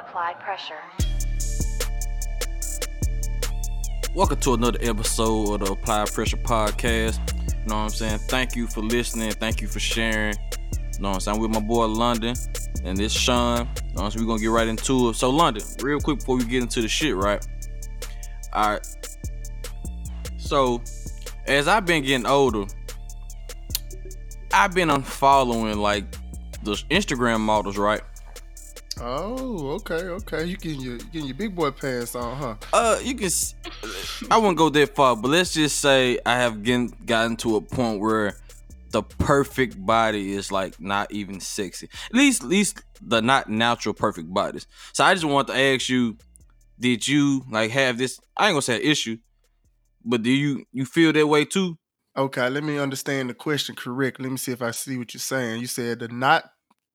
Apply pressure. Welcome to another episode of the Apply Pressure Podcast. You know what I'm saying? Thank you for listening. Thank you for sharing. You know what I'm saying? I'm with my boy London and this Sean. You know? We're gonna get right into it. So London, real quick before we get into the shit, right? Alright. So as I've been getting older, I've been unfollowing like the Instagram models, right? Oh, okay, okay. You getting your you getting your big boy pants on, huh? Uh, you can. s- I wouldn't go that far, but let's just say I have getting, gotten to a point where the perfect body is like not even sexy. At least, at least the not natural perfect bodies. So I just want to ask you: Did you like have this? I ain't gonna say an issue, but do you you feel that way too? Okay, let me understand the question correct. Let me see if I see what you're saying. You said the not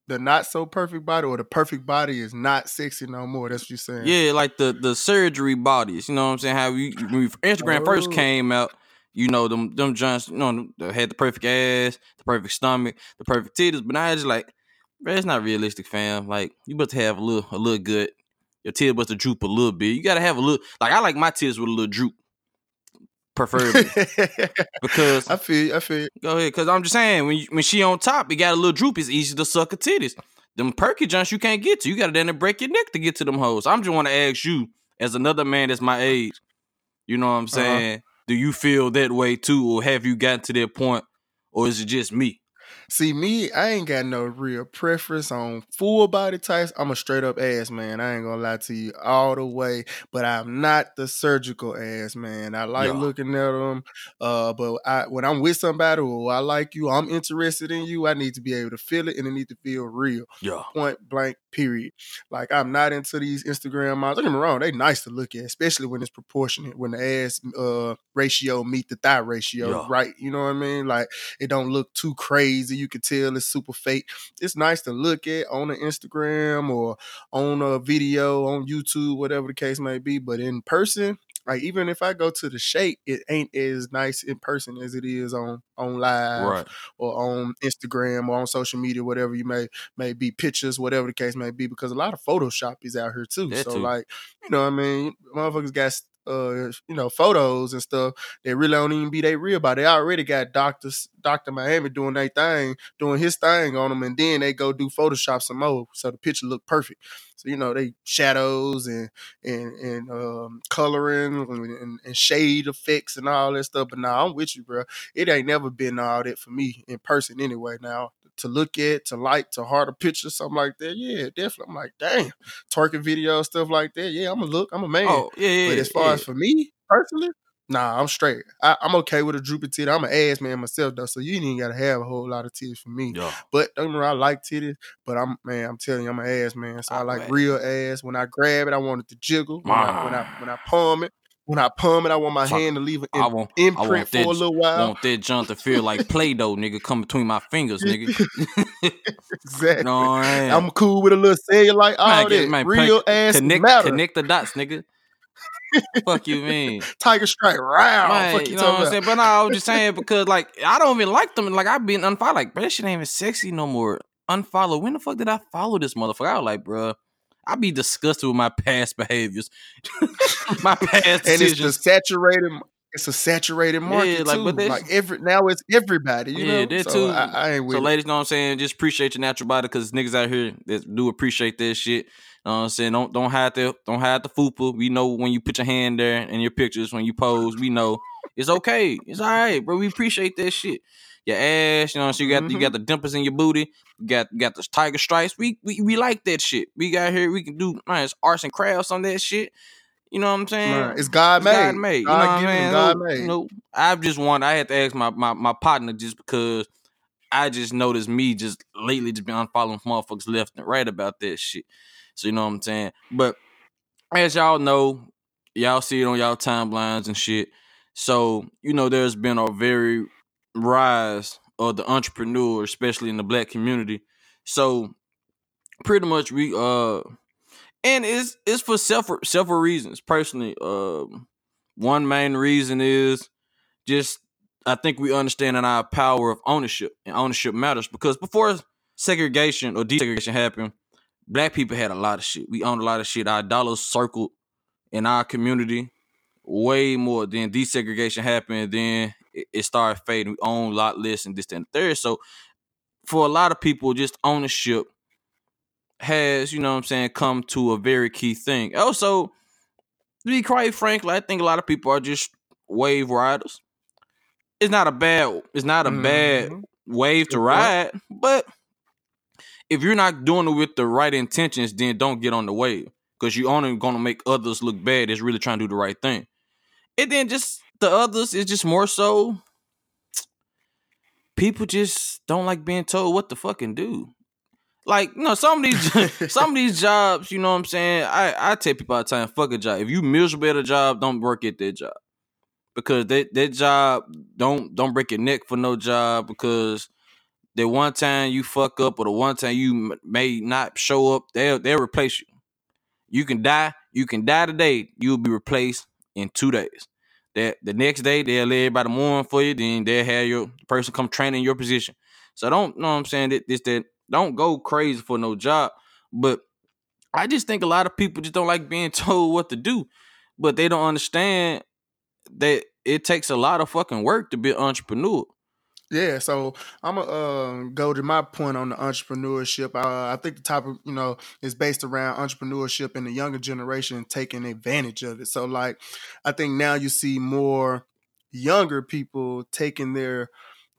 the not so perfect body or the perfect body is not sexy no more. That's what you're saying. Yeah, like the the surgery bodies. You know what I'm saying? How we when Instagram first Oh. came out, you know them them joints, you know, they had the perfect ass, the perfect stomach, the perfect titties. But now it's just like, man, it's not realistic, fam. Like you must have a little a little good. Your titties must droop a little bit. You gotta have a little. Like I like my titties with a little droop, preferably. because I feel I feel Go ahead, cause I'm just saying when you, when she on top, it got a little droop. It's easy to suck her titties. Them perky joints you can't get to. You got to then break your neck to get to them hoes. I'm just want to ask you, as another man that's my age, you know what I'm uh-huh. saying? Do you feel that way too, or have you gotten to that point, or is it just me? See me, I ain't got no real preference on full body types. I'm a straight up ass man. I ain't gonna lie to you all the way, but I'm not the surgical ass man. I like Yeah. looking at them, uh, but I, when I'm with somebody or I like you, I'm interested in you. I need to be able to feel it, and it need to feel real. Yeah, Point blank. Period. Like I'm not into these Instagram models. Don't get me wrong; they nice to look at, especially when it's proportionate. When the ass uh, ratio meet the thigh ratio, Yeah. right? You know what I mean? Like it don't look too crazy. You can tell it's super fake. It's nice to look at on the Instagram or on a video on YouTube, whatever the case may be. But in person, like even if I go to the shape, it ain't as nice in person as it is on on live right. or on Instagram or on social media, whatever you may may be, pictures, whatever the case may be, because a lot of Photoshop is out here too. That so too. like, you know what I mean? Motherfuckers got uh, you know, photos and stuff. They really don't even be they real about. They already got doctors, Doctor Miami doing their thing, doing his thing on them, and then they go do Photoshop some more, so the picture look perfect. So you know they shadows and and and um, coloring and, and, shade effects and all that stuff. But now I'm with you, bro. It ain't never been all that for me in person anyway. Now to look at, to like, to heart a picture, something like that. Yeah, definitely. I'm like, damn, twerking video stuff like that. Yeah, I'm a look. I'm a man. Oh yeah, yeah. But as far yeah. as for me personally, nah, I'm straight. I, I'm okay with a droopy titty. I'm an ass man myself though, so you ain't gotta have a whole lot of titties for me. yeah, But me wrong, I like titties, but I'm man, I'm telling you, I'm an ass man. So I Ah, like man. real ass. When I grab it, I want it to jiggle. When I when I when I palm it, when I palm it, I want my Fuck. hand to leave an I want I imprint want for a little while. want that junk to feel like Play-Doh, nigga, come between my fingers, nigga. exactly. No, I I'm cool with a little cellulite, all Man, get- that. man, real play- ass connect matter. connect the dots, nigga. Fuck you, mean. Tiger Strike, round. Fuck you, you know what I'm saying? But no, I was just saying because like I don't even like them. Like I've been unfollow. Like, bro, that shit ain't even sexy no more. Unfollow. When the fuck did I follow this motherfucker? I was like, bro, I be disgusted with my past behaviors, my past and it's the decisions. saturated. It's a saturated market like, too. but Like every now, it's everybody. You Yeah, know, that so too. I, I ain't with So, ladies, know what I'm saying? Just appreciate your natural body because niggas out here that do appreciate that shit. Know what I'm saying? Don't don't hide the don't hide the fupa. We know when you put your hand there in your pictures, when you pose, we know it's okay. It's all right, bro. We appreciate that shit. Your ass, you know, so you got you mm-hmm. got the dimples in your booty, you got you got the tiger stripes. We we we like that shit. We got here, we can do nice arts and crafts on that shit. You know what I'm saying? Man, it's God It's made. God made. You know what God saying? God No- made. No, I just want. I had to ask my, my my partner just because I just noticed me just lately just been unfollowing motherfuckers left and right about that shit. So you know what I'm saying. But as y'all know, y'all see it on y'all timelines and shit. So you know, there's been a very rise of the entrepreneur, especially in the black community. So pretty much we uh and it's it's for several several reasons personally um one main reason is just i think we understand our power of ownership and ownership matters because before segregation or desegregation happened black people had a lot of shit. We owned a lot of shit. Our dollars circled in our community way more than desegregation happened. Then it, it started fading. We owned a lot less and this and third. So for a lot of people, just ownership has, you know what I'm saying, come to a very key thing. Also, to be quite frankly, I think a lot of people are just wave riders. It's not a bad it's not a mm-hmm. bad wave to ride, but if you're not doing it with the right intentions, then don't get on the wave. Cause you're only gonna make others look bad It's really trying to do the right thing. And then just the others is just more so people just don't like being told what to fucking do. Like, you know, some of these some of these jobs, you know what I'm saying? I, I tell people all the time, fuck a job. If you miserable at a job, don't work at that job. Because that that job don't don't break your neck for no job because the one time you fuck up or the one time you may not show up, they'll they'll replace you. You can die, you can die today, you'll be replaced in two days. That the next day they'll lay everybody mourn for you, then they'll have your person come train in your position. So don't know what I'm saying that this that don't go crazy for no job. But I just think a lot of people just don't like being told what to do. But they don't understand that it takes a lot of fucking work to be an entrepreneur. Yeah, so I'm gonna uh, go to my point on the entrepreneurship. Uh, I think the topic, you know, is based around entrepreneurship and the younger generation taking advantage of it. So, like, I think now you see more younger people taking their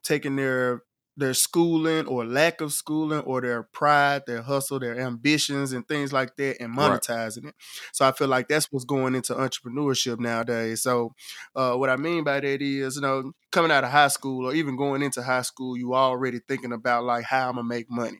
taking their their schooling or lack of schooling or their pride, their hustle, their ambitions and things like that and monetizing right. it. So I feel like that's what's going into entrepreneurship nowadays. So uh, what I mean by that is, you know, coming out of high school or even going into high school, you already thinking about like how I'm gonna make money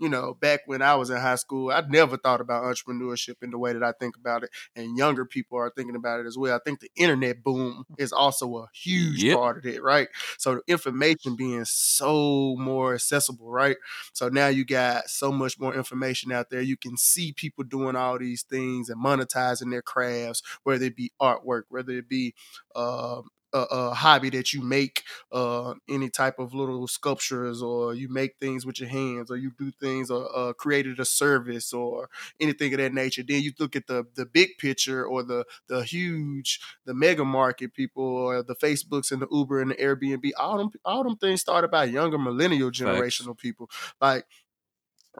you know, back when I was in high school, I never thought about entrepreneurship in the way that I think about it. And younger people are thinking about it as well. I think the internet boom is also a huge yep. part of it, right? So the information being so more accessible, right? So now you got so much more information out there. You can see people doing all these things and monetizing their crafts, whether it be artwork, whether it be uh, a, a, hobby that you make uh, any type of little sculptures or you make things with your hands or you do things or uh, created a service or anything of that nature then you look at the the big picture or the the huge the mega market people or the facebooks and the uber and the airbnb all them all them things started by younger millennial generational Thanks. people like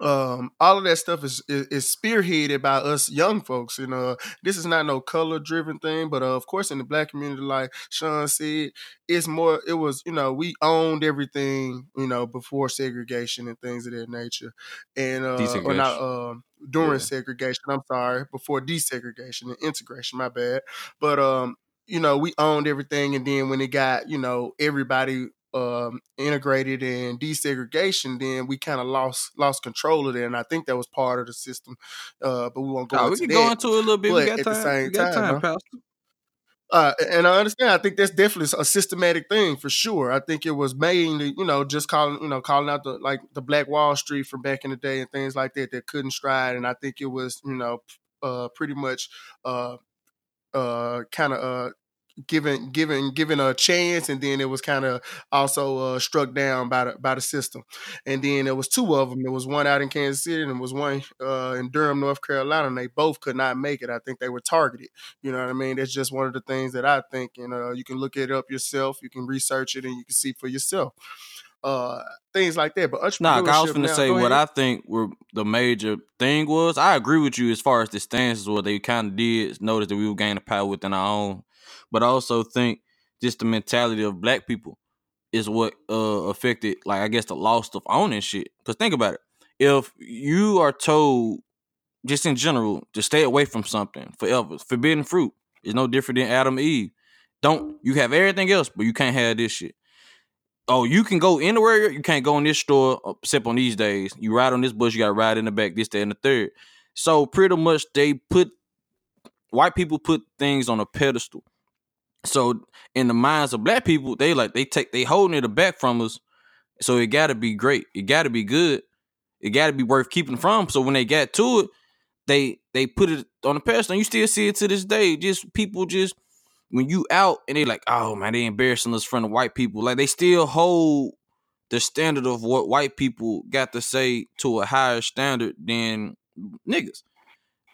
um all of that stuff is, is, is spearheaded by us young folks you know this is not no color driven thing but uh, of course in the black community like sean said it's more it was you know we owned everything you know before segregation and things of that nature. And uh or not um during yeah. segregation i'm sorry before desegregation and integration my bad. But um you know we owned everything and then when it got you know everybody um, integrated and desegregation, then we kind of lost lost control of it, and I think that was part of the system. Uh, but we won't go. Oh, into we can that. go into it a little bit. But we got at time. the same time, time? Uh, and I understand. I think that's definitely a systematic thing for sure. I think it was mainly, you know, just calling, you know, calling out the like the Black Wall Street from back in the day and things like that that couldn't stride. And I think it was, you know, uh, pretty much uh, uh, kind of uh, given given given a chance, and then it was kind of also uh, struck down by the by the system. And then there was two of them. There was one out in Kansas City, and there was one uh, in Durham, North Carolina. And they both could not make it. I think they were targeted. You know what I mean? That's just one of the things that I think. You know, you can look it up yourself. You can research it, and you can see for yourself uh things like that. But entrepreneurship. Nah, I was gonna now, say go what I think were the major thing was. I agree with you as far as the stances where they kind of did notice that we were gaining power within our own but I also think just the mentality of black people is what uh affected like I guess the loss of owning shit. Cause think about it. If you are told just in general to stay away from something forever, forbidden fruit is no different than Adam Eve. Don't you have everything else, but you can't have this shit. Oh, you can go anywhere. You can't go in this store except on these days. You ride on this bus, you got to ride in the back, this, that, and the third. So pretty much they put white people put things on a pedestal so in the minds of black people, they like they take they holding it back from us. So it gotta be great. It gotta be good. It gotta be worth keeping from. So when they got to it, they they put it on the pedestal. You still see it to this day. Just people just when you out and they like, oh man, they embarrassing us in front of white people. Like they still hold the standard of what white people got to say to a higher standard than niggas.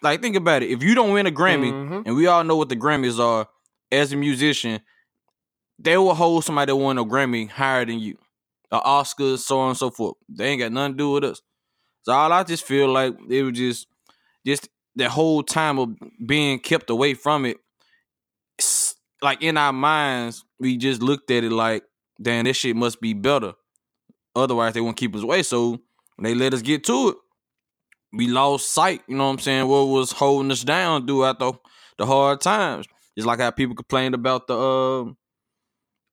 Like think about it. If you don't win a Grammy, Mhm. and we all know what the Grammys are, as a musician, they will hold somebody that won a Grammy higher than you, an Oscar, so on and so forth. They ain't got nothing to do with us. So all I just feel like it was just, just the whole time of being kept away from it. Like in our minds, we just looked at it like, damn, this shit must be better. Otherwise, they won't keep us away. So when they let us get to it, we lost sight. You know what I'm saying? What was holding us down throughout the the hard times. It's like how people complained about the uh,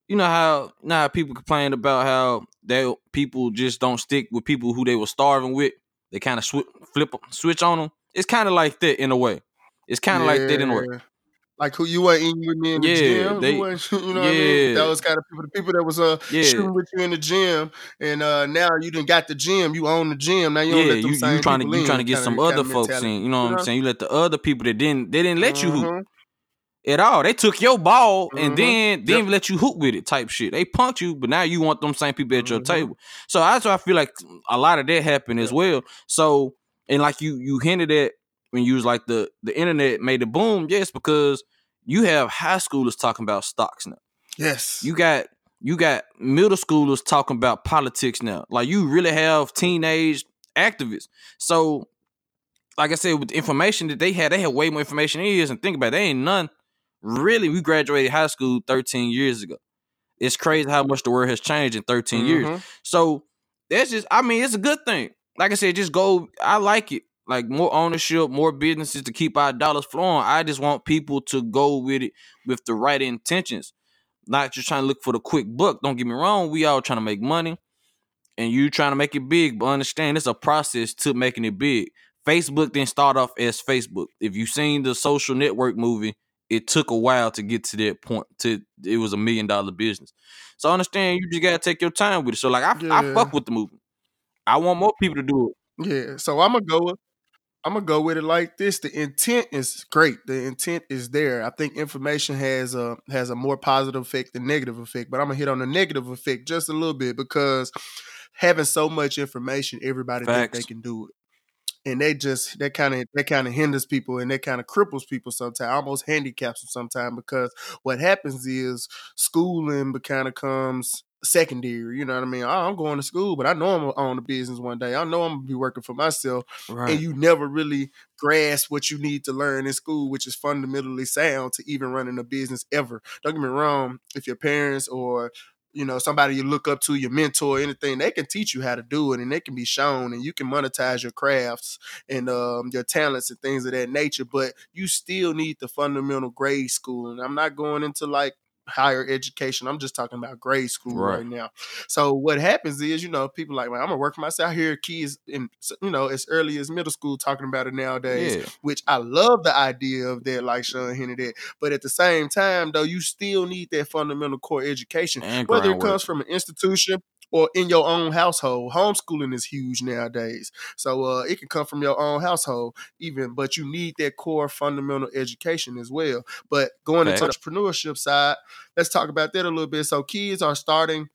you know how you how people complain about how they people just don't stick with people who they were starving with. They kind of swi- flip switch on them. It's kind of like that in a way. It's kind of like that in a way. Like who you weren't eating with me in the Yeah, gym? they- wasn't, you know what I mean? yeah. That was kind of people, the people that was uh Yeah. shooting with you in the gym, and uh now you done got the gym, you own the gym. Now you don't yeah, let them you, you trying to you in, trying to get kinda- some kinda other folks mentality. in. You know what You I'm saying? You let the other people that didn't they didn't let you hoop Mhm. At all. They took your ball Mhm. and then didn't Yep. let you hoop with it type shit. They punked you, but now you want them same people at your Mhm. table. So that's why I feel like a lot of that happened as well. So and like you you hinted at when you was like the the internet made a boom, yes, because you have high schoolers talking about stocks now. Yes. You got you got middle schoolers talking about politics now. Like you really have teenage activists. So, like I said, with the information that they had, they had way more information than is. And think about it, they ain't none. Really, we graduated high school 13 years ago. It's crazy how much the world has changed in 13 years. Mhm. So that's just, I mean, it's a good thing. Like I said, just go. I like it. Like more ownership, more businesses to keep our dollars flowing. I just want people to go with it with the right intentions, not just trying to look for the quick buck. Don't get me wrong, we all trying to make money, and you trying to make it big. But understand, it's a process to making it big. Facebook didn't start off as Facebook. If you've seen the Social Network movie, it took a while to get to that point. To it was a million dollar business. So understand, you just gotta take your time with it. So like, I, I fuck with the movie. I want more people to do it. Yeah, so I'm gonna go. With, I'm gonna go with it like this. The intent is great. The intent is there. I think information has a has a more positive effect than negative effect. But I'm gonna hit on the negative effect just a little bit because having so much information, everybody think they can do it. And they just that kind of that kind of hinders people and that kind of cripples people sometimes, almost handicaps them sometimes because what happens is schooling kind of comes secondary. You know what I mean? Oh, I'm going to school, but I know I'm gonna own a business one day. I know I'm gonna be working for myself, Right. and you never really grasp what you need to learn in school, which is fundamentally sound to even running a business ever. Don't get me wrong. If your parents or you know somebody you look up to, your mentor, anything, they can teach you how to do it, and they can be shown, and you can monetize your crafts and um, your talents and things of that nature. But you still need the fundamental grade school, and I'm not going into like higher education. I'm just talking about grade school Right. right, now. So what happens is, you know, people like, well, I'm gonna work for myself. I hear kids in, you know, as early as middle school talking about it nowadays, Yeah. which I love the idea of that, like Sean hinted at. But at the same time, though, you still need that fundamental core education, And whether it comes from an institution or in your own household. Homeschooling is huge nowadays. So uh, it can come from your own household, even, but you need that core fundamental education as well. But going into the entrepreneurship side, let's talk about that a little bit. So kids are starting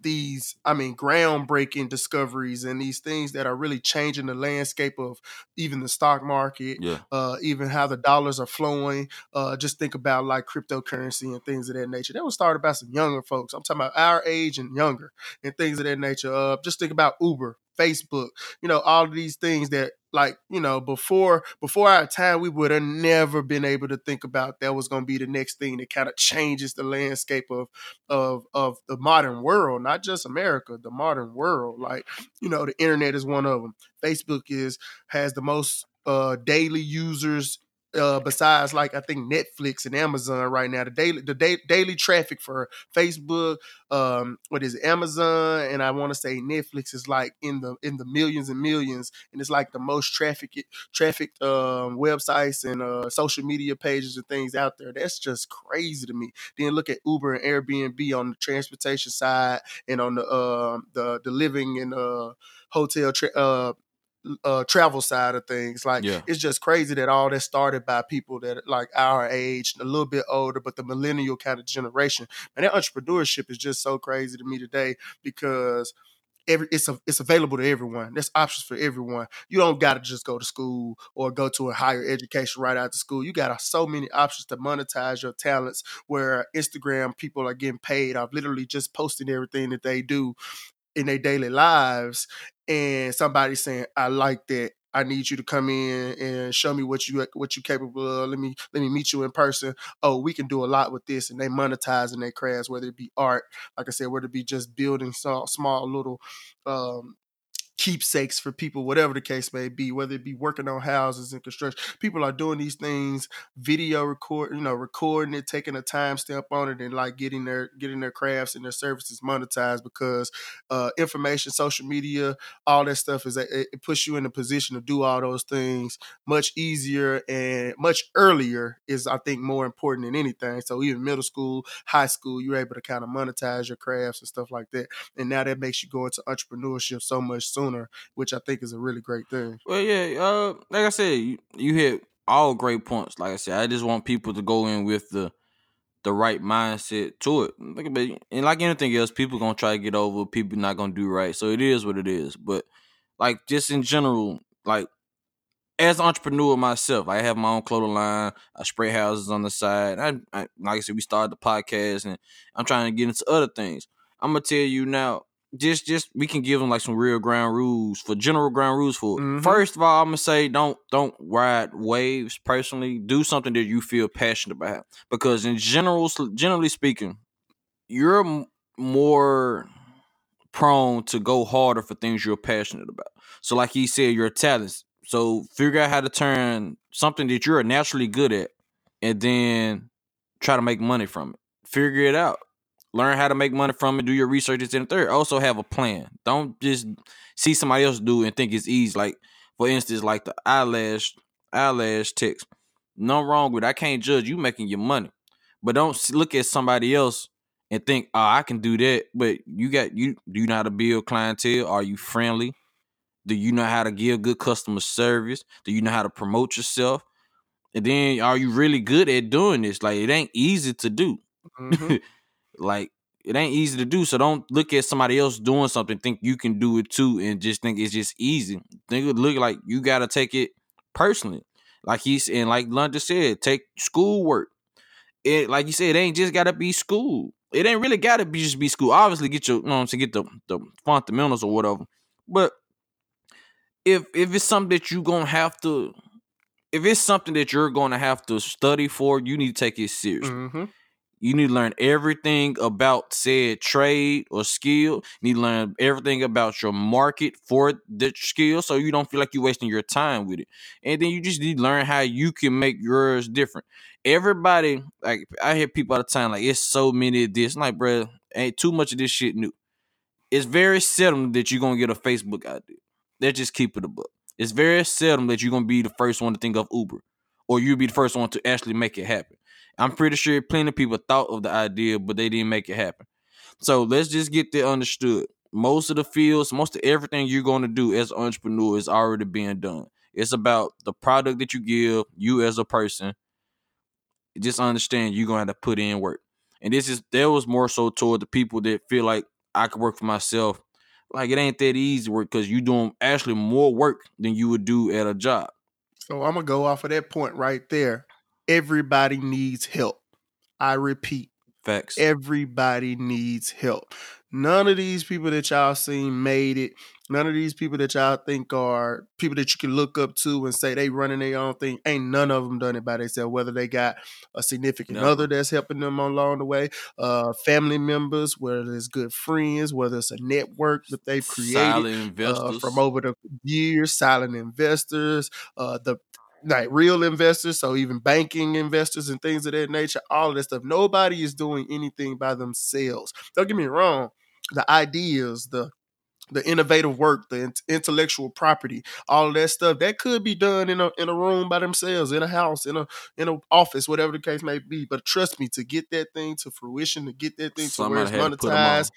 these, I mean, groundbreaking discoveries and these things that are really changing the landscape of even the stock market, Yeah. uh, even how the dollars are flowing. Uh, just think about like cryptocurrency and things of that nature. That was started by some younger folks. I'm talking about our age and younger and things of that nature. Uh, just think about Uber, Facebook, you know, all of these things that like, you know, before before our time, we would have never been able to think about that was gonna be the next thing that kind of changes the landscape of of of the modern world, not just America, the modern world. Like, you know, the internet is one of them. Facebook is has the most uh daily users uh besides like I think Netflix and Amazon right now. The daily the da- daily traffic for Facebook, um, what is it, Amazon, and I want to say Netflix is like in the in the millions and millions, and it's like the most traffic trafficked um websites and uh social media pages and things out there. That's just crazy to me. Then look at Uber and Airbnb on the transportation side and on the um the the living and uh hotel tra- uh uh travel side of things like Yeah. it's just crazy that all that started by people that like our age a little bit older but the millennial kind of generation and that entrepreneurship is just so crazy to me today because every it's a, it's available to everyone. There's options for everyone. You don't got to just go to school or go to a higher education right after school. You got so many options to monetize your talents. Where Instagram people are getting paid. I've literally just posting everything that they do in their daily lives, and somebody saying, "I like that." I need you to come in and show me what you what you capable of. Let me let me meet you in person. Oh, we can do a lot with this, and they monetizing their crafts, whether it be art, like I said, whether it be just building small, small little um, keepsakes for people, whatever the case may be, whether it be working on houses and construction. People are doing these things, video record, you know, recording it, taking a timestamp on it, and like getting their getting their crafts and their services monetized because uh, information, social media, all that stuff is it, it puts you in a position to do all those things much easier and much earlier is I think more important than anything. So even middle school, high school, you're able to kind of monetize your crafts and stuff like that. And now that makes you go into entrepreneurship so much sooner which I think is a really great thing. Well, yeah, uh, like I said, you, you hit all great points. Like I said, I just want people to go in with the the right mindset to it. And like anything else, people gonna try to get over. People not gonna do right. So it is what it is. But like just in general, like as an entrepreneur myself, I have my own clothing line. I spray houses on the side. I, I like I said, we started the podcast, and I'm trying to get into other things. I'm gonna tell you now just just we can give them like some real ground rules for general ground rules for mm-hmm. first of all i'm gonna say don't don't ride waves personally. Do something that you feel passionate about. Because in general generally speaking you're m- more prone to go harder for things you're passionate about. So like he said your talents. So figure out how to turn something that you're naturally good at and then try to make money from it. Figure it out learn how to make money from it, do your research. And third, also have a plan. Don't just see somebody else do it and think it's easy. Like for instance, like the eyelash eyelash text. No wrong with. It. I can't judge you making your money, but don't look at somebody else and think, oh, I can do that. But you got you. Do you know how to build clientele? Are you friendly? Do you know how to give good customer service? Do you know how to promote yourself? And then are you really good at doing this? Like it ain't easy to do. Mm-hmm. Like it ain't easy to do. So don't look at somebody else doing something, think you can do it too, and just think it's just easy. Think it look like you gotta take it personally. Like he's and like London said, take schoolwork. It like you said, it ain't just gotta be school. It ain't really gotta be just be school. Obviously, get your you know to get the the fundamentals or whatever. But if if it's something that you gonna have to if it's something that you're gonna have to study for, you need to take it seriously. Mm-hmm. You need to learn everything about said trade or skill. You need to learn everything about your market for the skill so you don't feel like you're wasting your time with it. And then you just need to learn how you can make yours different. Everybody, like I hear people all the time, like it's so many of this. I'm like, bro, ain't too much of this shit new. It's very seldom that you're gonna get a Facebook idea. Let's just keep it a book. It's very seldom that you're gonna be the first one to think of Uber, or you'll be the first one to actually make it happen. I'm pretty sure plenty of people thought of the idea, but they didn't make it happen. So let's just get that understood. Most of the fields, most of everything you're going to do as an entrepreneur is already being done. It's about the product that you give, you as a person. Just understand you're going to have to put in work. And this is there was more so toward the people that feel like I could work for myself. Like it ain't that easy work because you're doing actually more work than you would do at a job. So I'm gonna go off of that point right there everybody needs help. I repeat, facts. Everybody needs help. None of these people that y'all seen made it. None of these people that y'all think are people that you can look up to and say they running their own thing. Ain't none of them done it by themselves. Whether they got a significant no. other that's helping them along the way, uh, family members, whether it's good friends, whether it's a network that they've created uh, from over the years, silent investors, uh, the like real investors, so even banking investors and things of that nature, all of that stuff. Nobody is doing anything by themselves. Don't get me wrong. The ideas, the the innovative work, the intellectual property, all of that stuff that could be done in a in a room by themselves, in a house, in a in an office, whatever the case may be. But trust me, to get that thing to fruition, to get that thing to where it's monetized,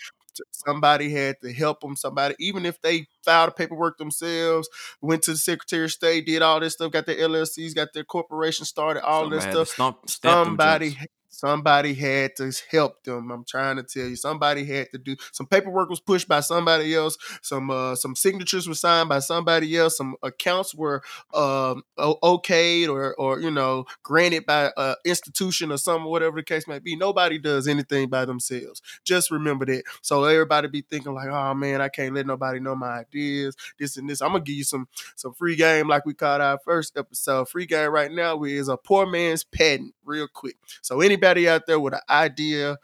somebody had to help them. Somebody, even if they filed the paperwork themselves, went to the Secretary of State, did all this stuff, got their LLCs, got their corporation started, all somebody this stuff. Stump, somebody, Somebody had to help them. I'm trying to tell you, somebody had to do some paperwork was pushed by somebody else. Some uh, some signatures were signed by somebody else. Some accounts were um, okayed or or you know granted by an institution or something, whatever the case might be. Nobody does anything by themselves. Just remember that. So everybody be thinking like, oh man, I can't let nobody know my ideas, this and this. I'm gonna give you some some free game like we called our first episode. Free game right now is a poor man's patent, real quick. So anybody anybody out there with an idea,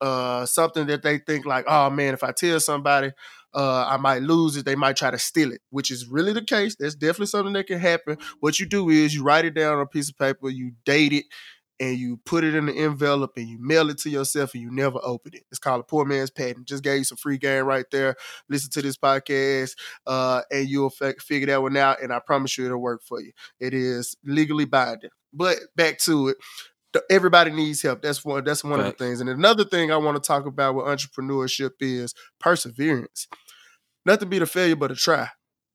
uh, something that they think like, oh man, if I tell somebody, uh, I might lose it. They might try to steal it, which is really the case. That's definitely something that can happen. What you do is you write it down on a piece of paper, you date it, and you put it in an envelope and you mail it to yourself and you never open it. It's called a poor man's patent. Just gave you some free game right there. Listen to this podcast uh, and you'll f- figure that one out. And I promise you it'll work for you. It is legally binding. But back to it everybody needs help. That's one. That's one right. of the things. And another thing I want to talk about with entrepreneurship is perseverance. Nothing beat a failure but a try.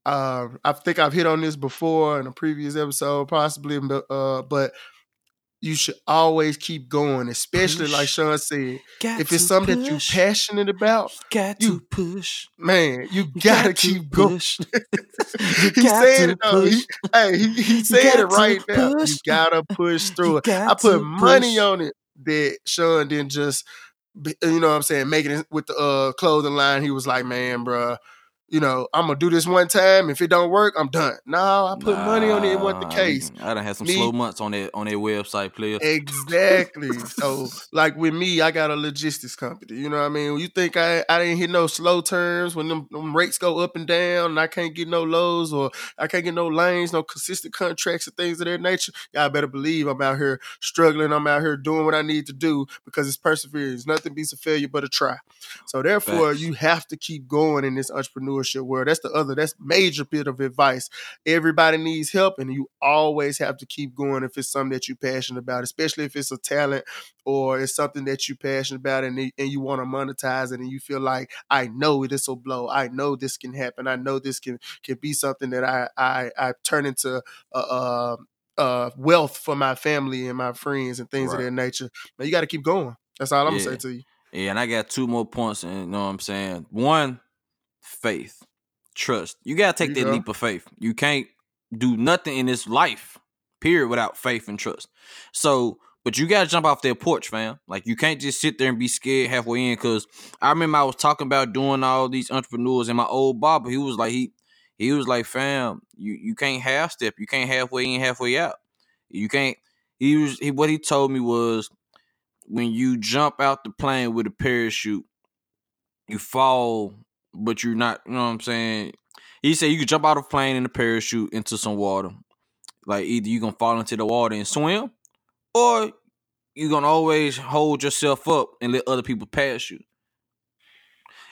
Uh, I think I've hit on this before in a previous episode, possibly, uh, but you should always keep going, especially push. like Sean said. Got if it's something push. that you're passionate about, got you, to push. Man, you, you gotta keep push. going. he said it though. He, hey, he, he said it right now. You gotta push through it. I put money on it that Sean didn't just you know what I'm saying, making it with the uh, clothing line. He was like, man, bro, you know, I'm gonna do this one time. If it don't work, I'm done. No, I put nah, money on it. It wasn't the case. I done had some me, slow months on that on their website, player. Exactly. so, like with me, I got a logistics company. You know what I mean? You think I I didn't hit no slow turns when them, them, rates go up and down, and I can't get no lows or I can't get no lanes, no consistent contracts and things of that nature. Y'all better believe I'm out here struggling. I'm out here doing what I need to do because it's perseverance. Nothing beats a failure but a try. So therefore, Facts. you have to keep going in this entrepreneur entrepreneurship world. That's the other, that's major bit of advice. Everybody needs help, and you always have to keep going if it's something that you're passionate about, especially if it's a talent or it's something that you're passionate about and, and you want to monetize it and you feel like, I know this will blow. I know this can happen. I know this can can be something that I I, I turn into a, a, a wealth for my family and my friends and things right. of that nature. But you got to keep going. That's all I'm yeah. gonna say to you. Yeah, and I got two more points. And you know what I'm saying. One, faith, trust. You gotta take that go. leap of faith. You can't do nothing in this life, period, without faith and trust. So, but you gotta jump off that porch, fam. Like you can't just sit there and be scared halfway in. Cause I remember I was talking about doing all these entrepreneurs, and my old barber, he was like, he he was like, fam, you you can't half step, you can't halfway in, halfway out. You can't. He was he, what he told me was when you jump out the plane with a parachute, you fall but you're not, you know what I'm saying? He said you could jump out of a plane in a parachute into some water. Like either you're gonna fall into the water and swim, or you're gonna always hold yourself up and let other people pass you.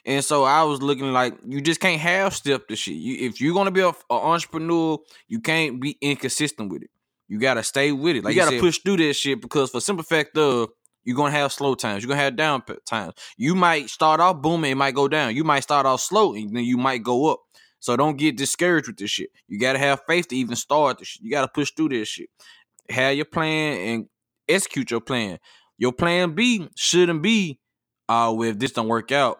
And so I was looking like you just can't half step the shit. You, if you're gonna be an entrepreneur, you can't be inconsistent with it. You gotta stay with it. Like you, you gotta said, push through that shit because for simple fact of you're gonna have slow times. You're gonna have down times. You might start off booming, it might go down. You might start off slow, and then you might go up. So don't get discouraged with this shit. You gotta have faith to even start this shit. You gotta push through this shit. Have your plan and execute your plan. Your plan B shouldn't be, uh, well, if this don't work out,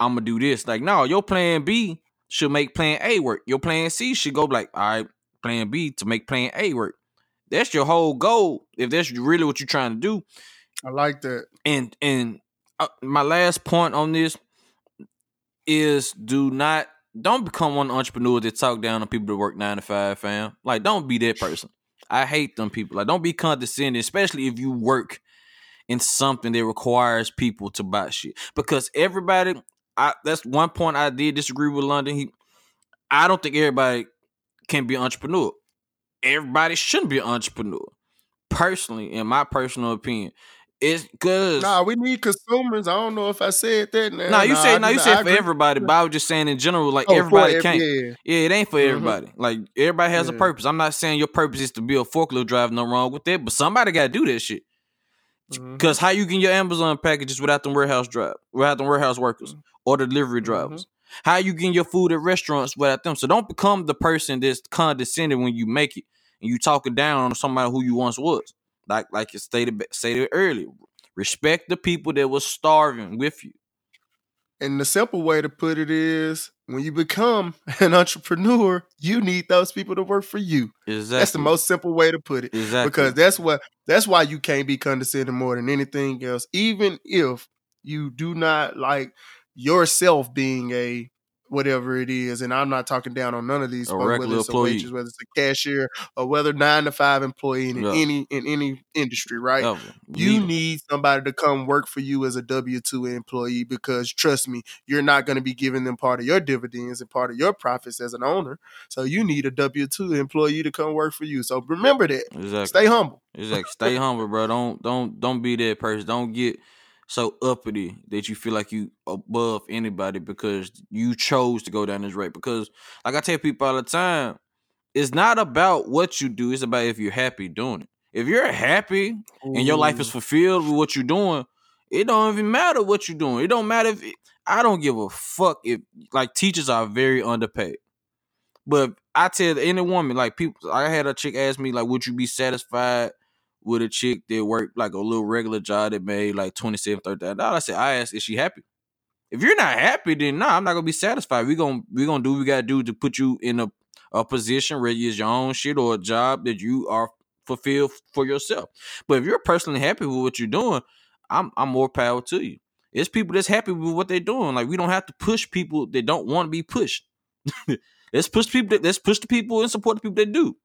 I'm gonna do this. Like, no, your plan B should make plan A work. Your plan C should go like, all right, plan B to make plan A work. That's your whole goal. If that's really what you're trying to do, I like that. And and uh, my last point on this is do not don't become one entrepreneur that talk down on people that work nine to five, fam. Like don't be that person. I hate them people. Like don't be condescending, especially if you work in something that requires people to buy shit. Because everybody, I that's one point I did disagree with London. He, I don't think everybody can be an entrepreneur. Everybody shouldn't be an entrepreneur. Personally, in my personal opinion, it's good. Nah, we need consumers. I don't know if I said that. Now. Nah, you nah, said no, you said for everybody, but I was just saying in general, like oh, everybody can't. Yeah. yeah. it ain't for mm-hmm. everybody. Like everybody has yeah. a purpose. I'm not saying your purpose is to be a forklift driver. No wrong with that, but somebody got to do that shit. Mm-hmm. Cause how you get your Amazon packages without the warehouse drive, without the warehouse workers mm-hmm. or the delivery mm-hmm. drivers? How you getting your food at restaurants without them? So don't become the person that's condescending when you make it and you talking down on somebody who you once was. Like like you stated stated earlier. Respect the people that was starving with you. And the simple way to put it is when you become an entrepreneur, you need those people to work for you. Exactly. That's the most simple way to put it. exactly Because that's what that's why you can't be condescending more than anything else. Even if you do not like yourself being a whatever it is, and I'm not talking down on none of these A folks, whether it's a employee. waitress, whether it's a cashier, or whether nine to five employee in Yeah. any in any industry, right? You Need- need somebody to come work for you as a W 2 employee because trust me, you're not going to be giving them part of your dividends and part of your profits as an owner. So you need a W 2 employee to come work for you. So remember that. exactly. Stay humble. Exactly. Stay humble, bro. Don't don't don't be that person. Don't get so uppity that you feel like you above anybody because you chose to go down this road. Because like I tell people all the time, it's not about what you do, it's about if you're happy doing it. If you're happy and your life is fulfilled with what you're doing, it don't even matter what you're doing. It don't matter if it, I don't give a fuck if like teachers are very underpaid. But I tell any woman, like people, I had a chick ask me, like, would you be satisfied with a chick that worked like a little regular job that made like twenty seven, thirty thousand dollars? I said, I asked, is she happy? If you're not happy, then nah, I'm not gonna be satisfied. We gonna we gonna do what we gotta do to put you in a, a position where it's your own shit or a job that you are fulfilled for yourself. But if you're personally happy with what you're doing, I'm I'm more power to you. It's people that's happy with what they're doing. Like we don't have to push people that don't want to be pushed. let's push people. That, let's push the people and support the people that do.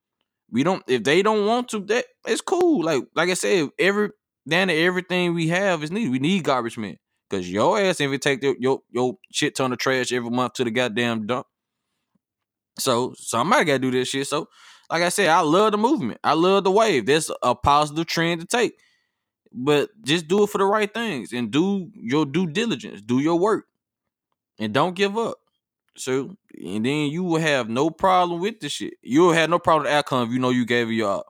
We don't. If they don't want to, that it's cool. Like like I said, every down to everything we have is needed. We need garbage men because your ass if you take your, your your shit ton of trash every month to the goddamn dump. So somebody got to do this shit. So like I said, I love the movement. I love the wave. There's a positive trend to take. But just do it for the right things and do your due diligence. Do your work. And don't give up. So and then you will have no problem with the shit. You'll have no problem with the outcome if you know you gave it your.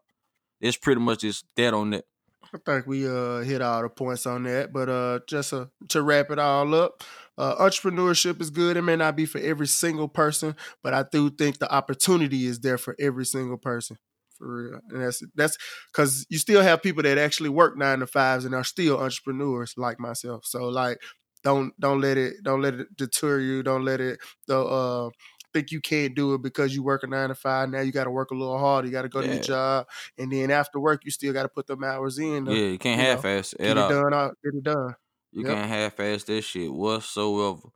It's pretty much just that on that. I think we uh hit all the points on that, but uh just uh, to wrap it all up, uh, entrepreneurship is good. It may not be for every single person, but I do think the opportunity is there for every single person. For real, and that's that's because you still have people that actually work nine to fives and are still entrepreneurs like myself. So like, don't don't let it don't let it deter you. Don't let it the uh think you can't do it because you work a nine to five. Now you got to work a little harder. You got to go to Yeah. your job, and then after work, you still got to put them hours in. Yeah, you can't you know, half ass get it all. done. Out, get it done. You Yep. can't half ass this shit whatsoever.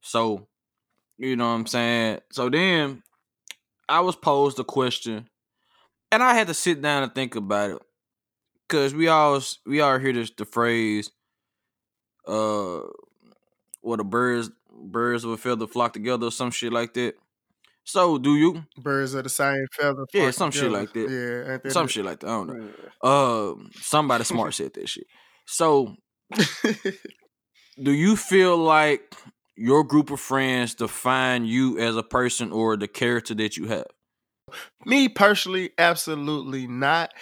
So, you know what I'm saying? So then I was posed a question and I had to sit down and think about it. Cause we all we all hear this the phrase uh what the birds birds of a feather flock together or some shit like that. So do you? Birds of the same feather. Yeah, some shit like that. Yeah, Some shit like that. I don't know. Yeah. Um somebody smart said that shit. So do you feel like your group of friends define you as a person or the character that you have? Me personally, absolutely not.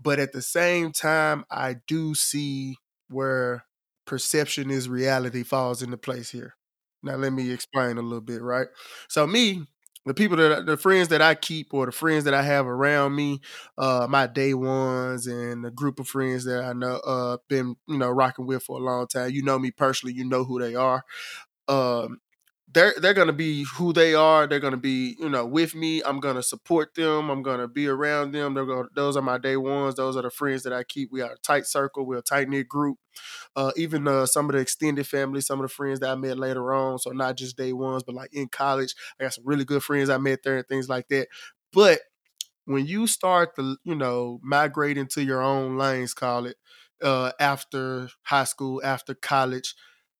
But at the same time, I do see where perception is reality falls into place here. Now, let me explain a little bit, right? So, me, the people that the friends that I keep or the friends that I have around me, uh, my day ones and the group of friends that I know uh been you know rocking with for a long time. You know me personally, you know who they are. Um, they're they're gonna be who they are. They're gonna be you know with me. I'm gonna support them. I'm gonna be around them. They're gonna those are my day ones. Those are the friends that I keep. We are a tight circle. We're a tight knit group. Uh, even uh, some of the extended family, some of the friends that I met later on. So not just day ones, but like in college, I got some really good friends I met there and things like that. But when you start to you know migrate into your own lanes, call it uh, after high school, after college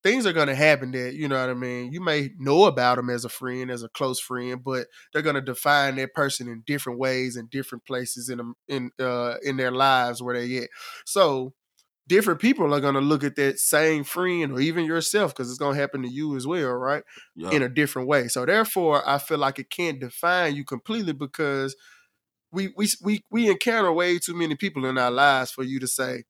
things are going to happen that you know what I mean. You may know about them as a friend, as a close friend, but they're going to define that person in different ways in different places in them in uh in their lives where they at. So different people are going to look at that same friend or even yourself because it's going to happen to you as well, right? Yeah. In a different way. So therefore, I feel like it can't define you completely because we we we we encounter way too many people in our lives for you to say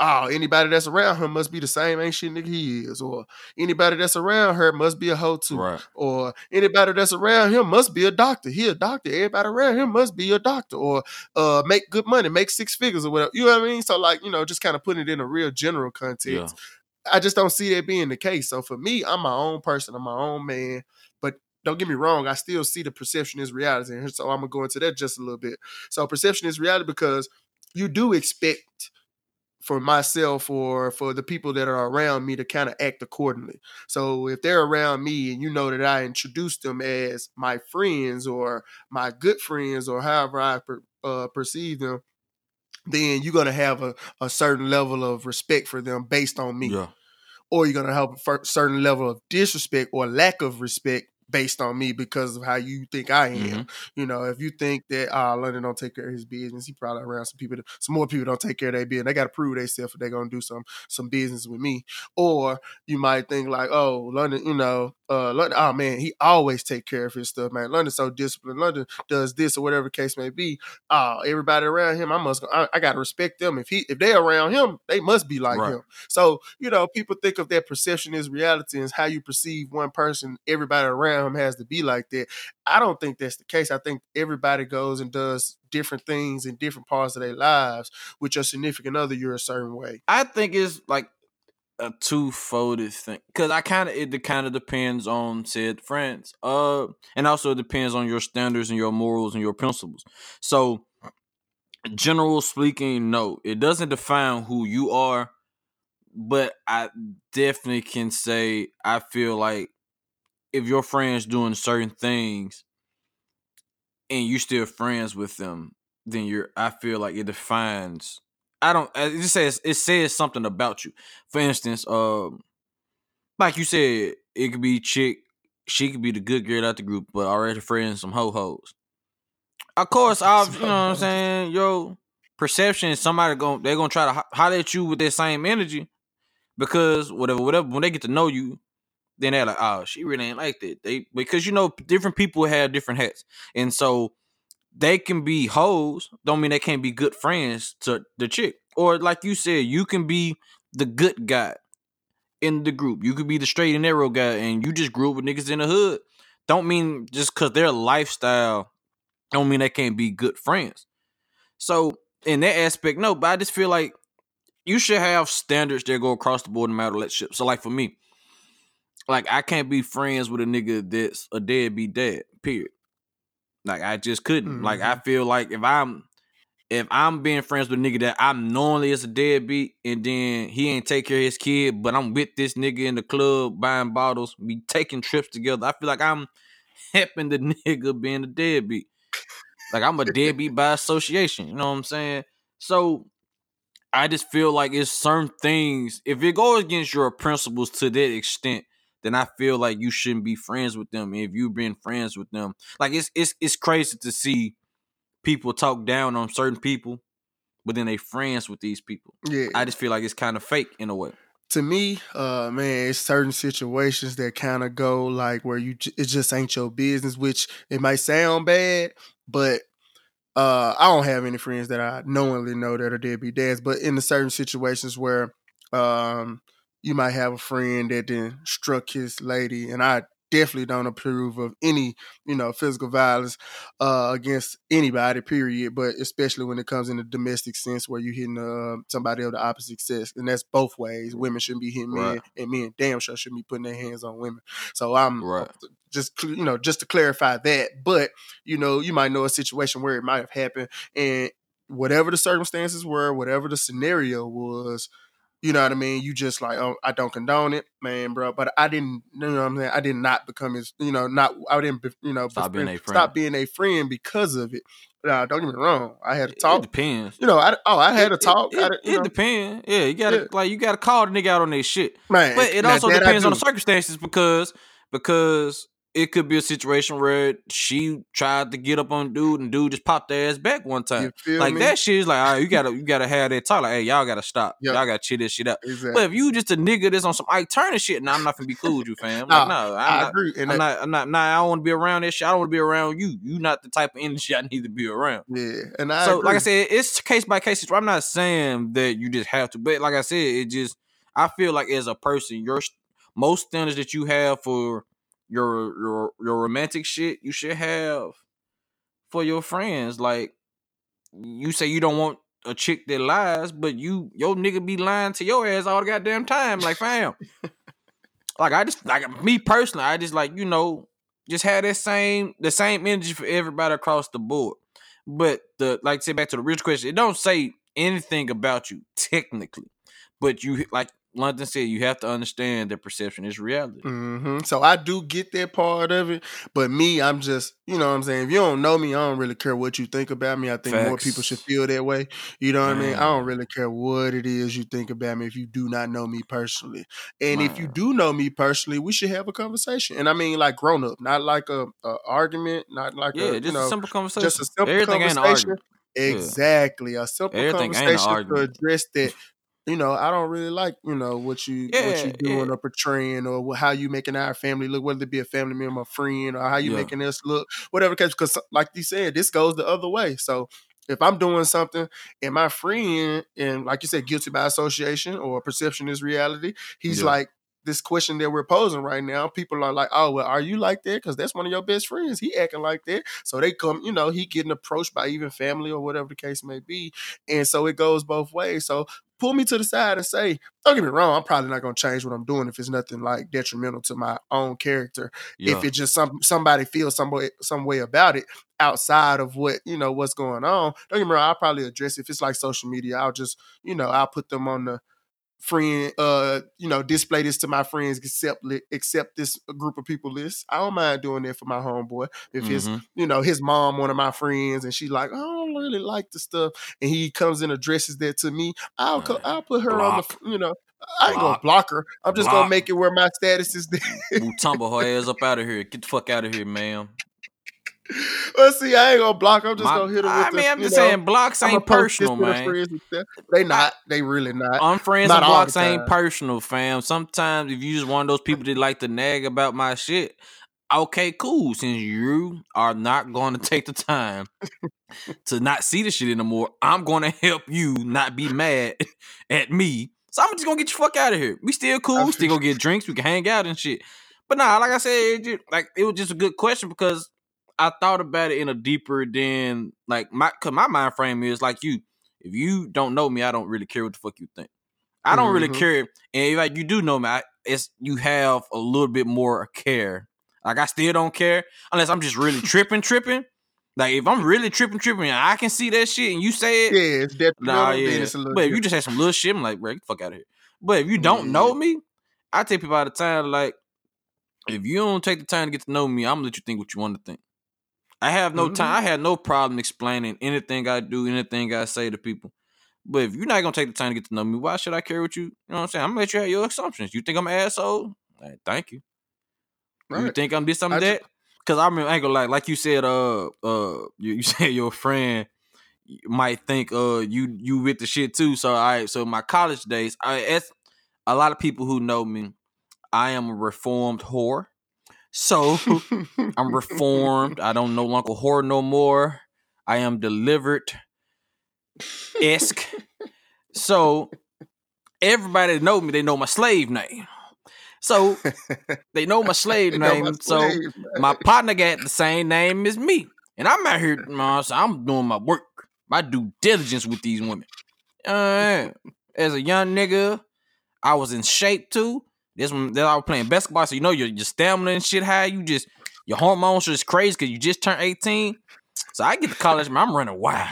oh, anybody that's around him must be the same ain't shit nigga he is, or anybody that's around her must be a hoe too, Right. or anybody that's around him must be a doctor. He a doctor. Everybody around him must be a doctor, or uh, make good money, make six figures or whatever. You know what I mean? So like, you know, just kind of putting it in a real general context. Yeah. I just don't see that being the case. So for me, I'm my own person, I'm my own man. But don't get me wrong, I still see the perception is reality. And so I'm gonna go into that just a little bit. So perception is reality because you do expect for myself or for the people that are around me to kind of act accordingly. So if they're around me and you know that I introduce them as my friends or my good friends or however I per, uh, perceive them, then you're gonna have a, a certain level of respect for them based on me Yeah. or you're gonna have a certain level of disrespect or lack of respect based on me because of how you think I am. Mhm. You know, if you think that uh London don't take care of his business, he probably around some people, that, some more people don't take care of their business. They got to prove themselves if they're gonna do some some business with me. Or you might think like, oh, London, you know, uh, London, oh man, he always take care of his stuff, man. London's so disciplined. London does this or whatever the case may be. Oh, everybody around him, I must, I, I got to respect them. If he, if they around him, they must be like Right. him. So, you know, people think of that perception is reality and how you perceive one person, everybody around has to be like that. I don't think that's the case. I think everybody goes and does different things in different parts of their lives. With your significant other, you're a certain way. I think it's like a two-folded thing because I kind of it kind of depends on said friends, uh, and also it depends on your standards and your morals and your principles. So, general speaking, no, it doesn't define who you are, but I definitely can say I feel like if your friends doing certain things and you still friends with them, then you're. I feel like it defines. I don't. uh, It just says it says something about you. For instance, um, like you said, it could be chick. She could be the good girl out the group, but already friends some ho hos. Of course, I've you know what I'm saying. Yo, perception. is Somebody going they're gonna try to ho- holler at you with that same energy because whatever, whatever. When they get to know you, then they're like, oh, she really ain't like that. They because you know different people have different hats, and so they can be hoes. Don't mean they can't be good friends to the chick. Or like you said, you can be the good guy in the group. You could be the straight and narrow guy, and you just grew up with niggas in the hood. Don't mean just because their lifestyle don't mean they can't be good friends. So in that aspect, no, but I just feel like you should have standards that go across the board no matter what shit. So like for me, like I can't be friends with a nigga that's a deadbeat dad. Period. Like I just couldn't. Like I mm-hmm. feel like if I'm if I'm being friends with a nigga that I'm knowingly is a deadbeat and then he ain't take care of his kid, but I'm with this nigga in the club buying bottles, we taking trips together. I feel like I'm helping the nigga being a deadbeat. Like I'm a deadbeat by association. You know what I'm saying? So I just feel like it's certain things. If it goes against your principles to that extent, then I feel like you shouldn't be friends with them. If you've been friends with them, like it's it's it's crazy to see people talk down on certain people, but then they friends with these people. Yeah. I just feel like it's kind of fake in a way. to me, uh, man, it's certain situations that kind of go like where you it just ain't your business, which it might sound bad, but uh, I don't have any friends that I knowingly know that are deadbeat dads. But in the certain situations where um, you might have a friend that then struck his lady, and I definitely don't approve of any you know physical violence uh, against anybody, period. But especially when it comes in the domestic sense where you're hitting uh, somebody of the opposite sex, and that's both ways. Women shouldn't be hitting men, Right. and men damn sure shouldn't be putting their hands on women. So I'm Right. just you know just to clarify that. But you know you might know a situation where it might have happened, and whatever the circumstances were, whatever the scenario was. You know what I mean? You just like, oh, I don't condone it, man, bro. But I didn't, you know what I'm saying? I did not become his, you know, not, I didn't, you know, Stop being a friend. stop being a friend because of it. Nah, don't get me wrong. I had to talk. It depends. You know, I, oh, I had to talk. It, it, you know, depends. Yeah, you gotta Yeah. like you gotta call the nigga out on their shit. man. But it also depends on the circumstances because because it could be a situation where she tried to get up on dude and dude just popped their ass back one time. Like me? that shit is like, all right, you gotta you gotta have that talk. Like, hey, y'all gotta stop. Yep. Y'all gotta chill this shit out. Exactly. But if you just a nigga that's on some Ike Turner shit, nah, I'm not gonna be cool with you, fam. Nah, Like, no, I'm I not. agree. And I'm that- not, I'm not, nah, I don't want to be around that shit. I don't want to be around you. You not the type of energy I need to be around. yeah, and I so, like I said, it's case by case. I'm not saying that you just have to, but like I said, it just, I feel like as a person, your most standards that you have for your your your romantic shit, you should have for your friends. Like you say, you don't want a chick that lies, but you your nigga be lying to your ass all the goddamn time. Like, fam, like I just like me personally, I just like you know just have that same the same energy for everybody across the board. But the like say back to the rich question, it don't say anything about you technically, but you like London said, you have to understand that perception is reality. hmm So I do get that part of it, but me, I'm just, you know what I'm saying? If you don't know me, I don't really care what you think about me. I think more people should feel that way. You know what I mean? I don't really care what it is you think about me if you do not know me personally. And if you do know me personally, we should have a conversation. And I mean like grown up, not like a, a argument, not like Yeah, a, you just know, a simple conversation. just a simple Everything conversation. Exactly. A simple Everything conversation to address that. You know, I don't really like, you know, what you what you doing yeah. or portraying or how you making our family look, whether it be a family member, a friend, or how you Yeah. making us look, whatever case. Because, like you said, this goes the other way. So, if I'm doing something and my friend, and like you said, guilty by association or perception is reality, he's Yeah. like this question that we're posing right now. People are like, "Oh, well, are you like that?" Because that's one of your best friends. He acting like that, so they come, you know, he getting approached by even family or whatever the case may be, and so it goes both ways. So pull me to the side and say, "Don't get me wrong, I'm probably not gonna change what I'm doing if it's nothing like detrimental to my own character. Yeah. If it's just some somebody feels some way some way about it outside of what you know what's going on. Don't get me wrong, I'll probably address it. if it's like social media. I'll just you know I'll put them on the friend uh you know display this to my friends accept li- accept this group of people list i don't mind doing that for my homeboy if it's Mhm. you know his mom one of my friends and she like "Oh, i don't really like the stuff and he comes and addresses that to me i'll co- i'll put her on the you know i ain't gonna Block. block her i'm just gonna make it where my status is there We'll tumble her ass up out of here. Get the fuck out of here, ma'am. well see i ain't gonna block i'm just My- gonna hit her with I the, mean, I'm just know, saying, blocks ain't personal, man. friends and stuff. they not they really not Unfriends Not and blocks ain't personal, fam. Sometimes if you just one of those people that like to nag about my shit, okay, cool. Since you are not going to take the time to not see the shit anymore, I'm going to help you not be mad at me. So I'm just gonna get you fuck out of here. We still cool. We still gonna get drinks. We can hang out and shit. But nah, like I said, it just, like it was just a good question because I thought about it in a deeper than like my cause my mind frame is like you. If you don't know me, I don't really care what the fuck you think. I don't really Mhm. care. And if like you do know me, I, it's you have a little bit more care. Like I still don't care unless I'm just really tripping, tripping. Like if I'm really tripping, tripping, and I can see that shit, and you say it, yeah it's definitely Nah, yeah. it's a little But if you just had some little shit, I'm like, bro, get the fuck out of here. But if you don't Yeah. know me, I take people out of time, like, if you don't take the time to get to know me, I'm gonna let you think what you want to think. I have no Mhm. time. I had no problem explaining anything I do, anything I say to people. But if you're not gonna take the time to get to know me, why should I care what you? You know what I'm saying? I'm gonna let you have your assumptions. You think I'm an asshole? Thank you. You think I'm this, I'm I that? Because I remember, I ain't gonna lie, like you said, uh, uh, you, you said your friend might think, uh, you you with the shit too. So I, so my college days, I, as a lot of people who know me, I am a reformed whore. So I'm reformed. I don't no longer whore no more. I am delivered esque. So everybody that know me, they know my slave name. So they know my slave name. my so slave, my partner got the same name as me. And I'm out here, man, so I'm doing my work, my due diligence with these women. Uh, as a young nigga, I was in shape too. This one, that I was playing basketball, so you know your your stamina and shit high. You just your hormones are just crazy because you just turned 18. So I get to college, man, I'm running wild.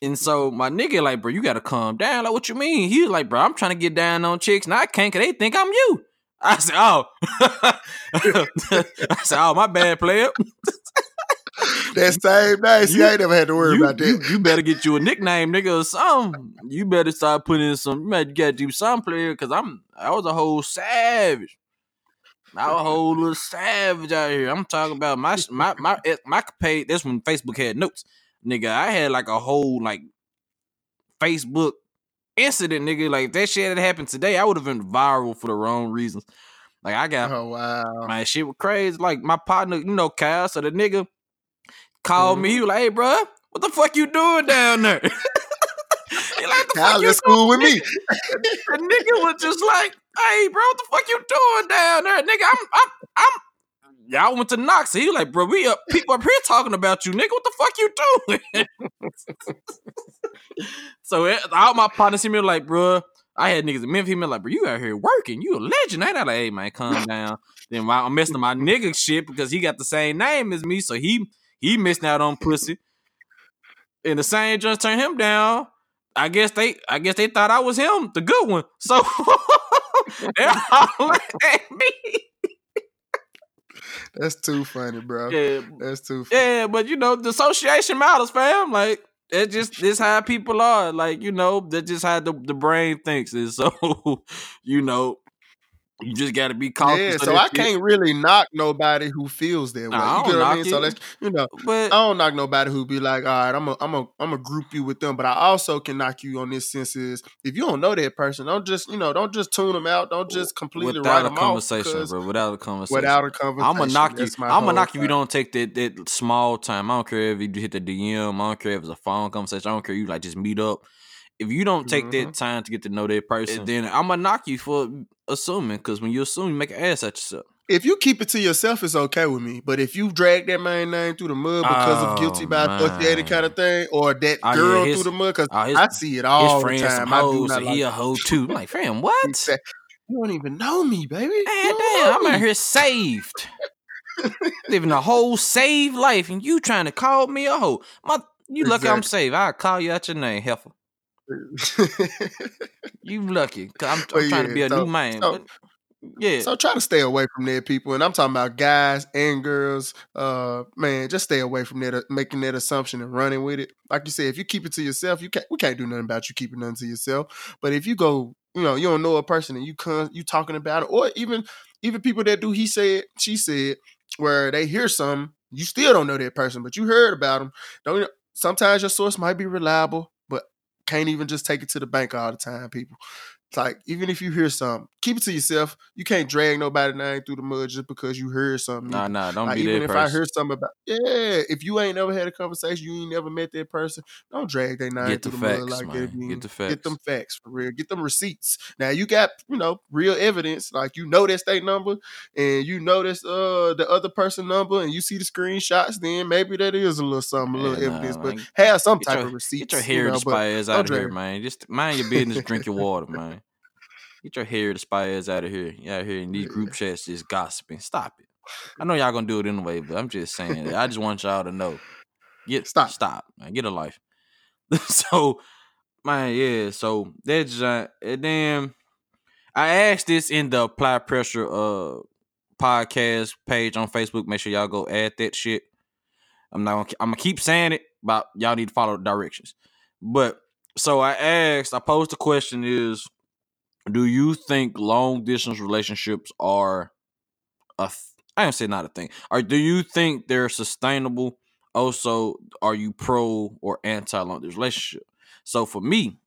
And so my nigga like, bro, you gotta calm down. Like, what you mean? He was like, bro, I'm trying to get down on chicks, and I can't cause they think I'm you. I said, oh. I said, oh, my bad, player. that same night. See, You- I ain't never had to worry you, about that. you, you better get you a nickname, nigga, or something. You better start putting in some. You, better, you gotta do some player, cause I'm. I was a whole savage. I a whole little savage out here. I'm talking about my my my eh, my page. That's when Facebook had notes, nigga. I had like a whole like Facebook incident, nigga. Like that shit had happened today, I would have been viral for the wrong reasons. Like I got, oh wow, my shit was crazy. Like my partner, you know, Kyle. So the nigga called mm-hmm. me. He was like, "Hey, bro, what the fuck you doing down there?" he like, the Kyle fuck school with me. the nigga was just like, "Hey, bro, what the fuck you doing down there, nigga? I'm, I'm, I'm." Y'all went to Knox. He was like, bro, we up people up here talking about you, nigga. What the fuck you doing? so it, all my partners see me like, bro, I had niggas in Memphis, me like, bro, you out here working. You a legend. Ain't I like, hey man, calm down. then I'm messing my nigga shit because he got the same name as me, so he he missing out on pussy. And the same just turned him down. I guess they I guess they thought I was him, the good one. So they're all at me. That's too funny, bro. Yeah, that's too. Funny. Yeah, but you know the association matters, fam. Like it's just this how people are. Like you know that just how the the brain thinks, and so you know you just got to be cautious. Yeah, so I can't really knock nobody who feels that way. You get what I mean? So let's you know, but I don't knock nobody who be like, all right, I'm a I'm a I'm a group you with them, but I also can knock you on this sense is if you don't know that person, don't just you know don't just tune them out, don't just completely without a conversation, bro. Without a conversation, without a conversation, I'm gonna knock you. I'm gonna knock you if you don't take that that small time. I don't care if you hit the DM. I don't care if it's a phone conversation. I don't care you like just meet up if you don't take Mhm. that time to get to know that person, then I'm gonna knock you for assuming. Because when you assume, you make an ass at yourself. If you keep it to yourself, it's okay with me. But if you drag that man name through the mud because of oh, guilty Oh, by associated kind of thing, or that Oh, yeah, girl his- through the mud, because oh, I see it all the time. I do not like he a hoe too. I'm like, fam, what? You don't even know me, baby. Man, damn, I'm out here saved. Living a whole saved life, and you trying to call me a hoe. My, you lucky I'm Exactly. saved. I'll call you out your name, heifer. You lucky. I'm, I'm trying to be a so- new man. so- yeah. So try to stay away from that, people. And I'm talking about guys and girls. Uh, man, just stay away from that, uh, making that assumption and running with it. Like you said, if you keep it to yourself, you can't. We can't do nothing about you keeping nothing to yourself. But if you go, you know, you don't know a person and you come, you talking about it, or even even people that do he said, she said, where they hear something, you still don't know that person, but you heard about them. Don't. you- Sometimes your source might be reliable, can't even just take it to the bank all the time, people. It's like even if you hear something, keep it to yourself. You can't drag nobody name through the mud just because you heard something. Nah, nah, don't Like, be even that if I heard something about yeah, if you ain't never had a conversation, you ain't never met that person, don't drag their name Get through the, mud facts, like man. that. man. Get the facts. Get them facts for real. Get them receipts. Now you got you know real evidence, like you know that state number, and you know this uh the other person number, and you see the screenshots. Then maybe that is a little something, a little Yeah, nah, evidence, but man. have some type your- of receipts. Get your you hair know, to spires out of here, man. Just mind your business, drink your water, man. Get your hair to spires out of here. You out here in these group chats just gossiping. Stop it. I know y'all gonna do it anyway, but I'm just saying. it. I just want y'all to know. Get Stop. stop, man. Get a life. so, man, yeah. So that's uh, and then I asked this in the apply pressure uh podcast page on Facebook. Make sure y'all go add that shit. I'm not gonna I'm gonna keep saying it, but y'all need to follow the directions. But so I asked, I posed the question is do you think long distance relationships are a th- I don't say not a thing. Or do you think they're sustainable? Also, are you pro or anti long distance relationship? So for me,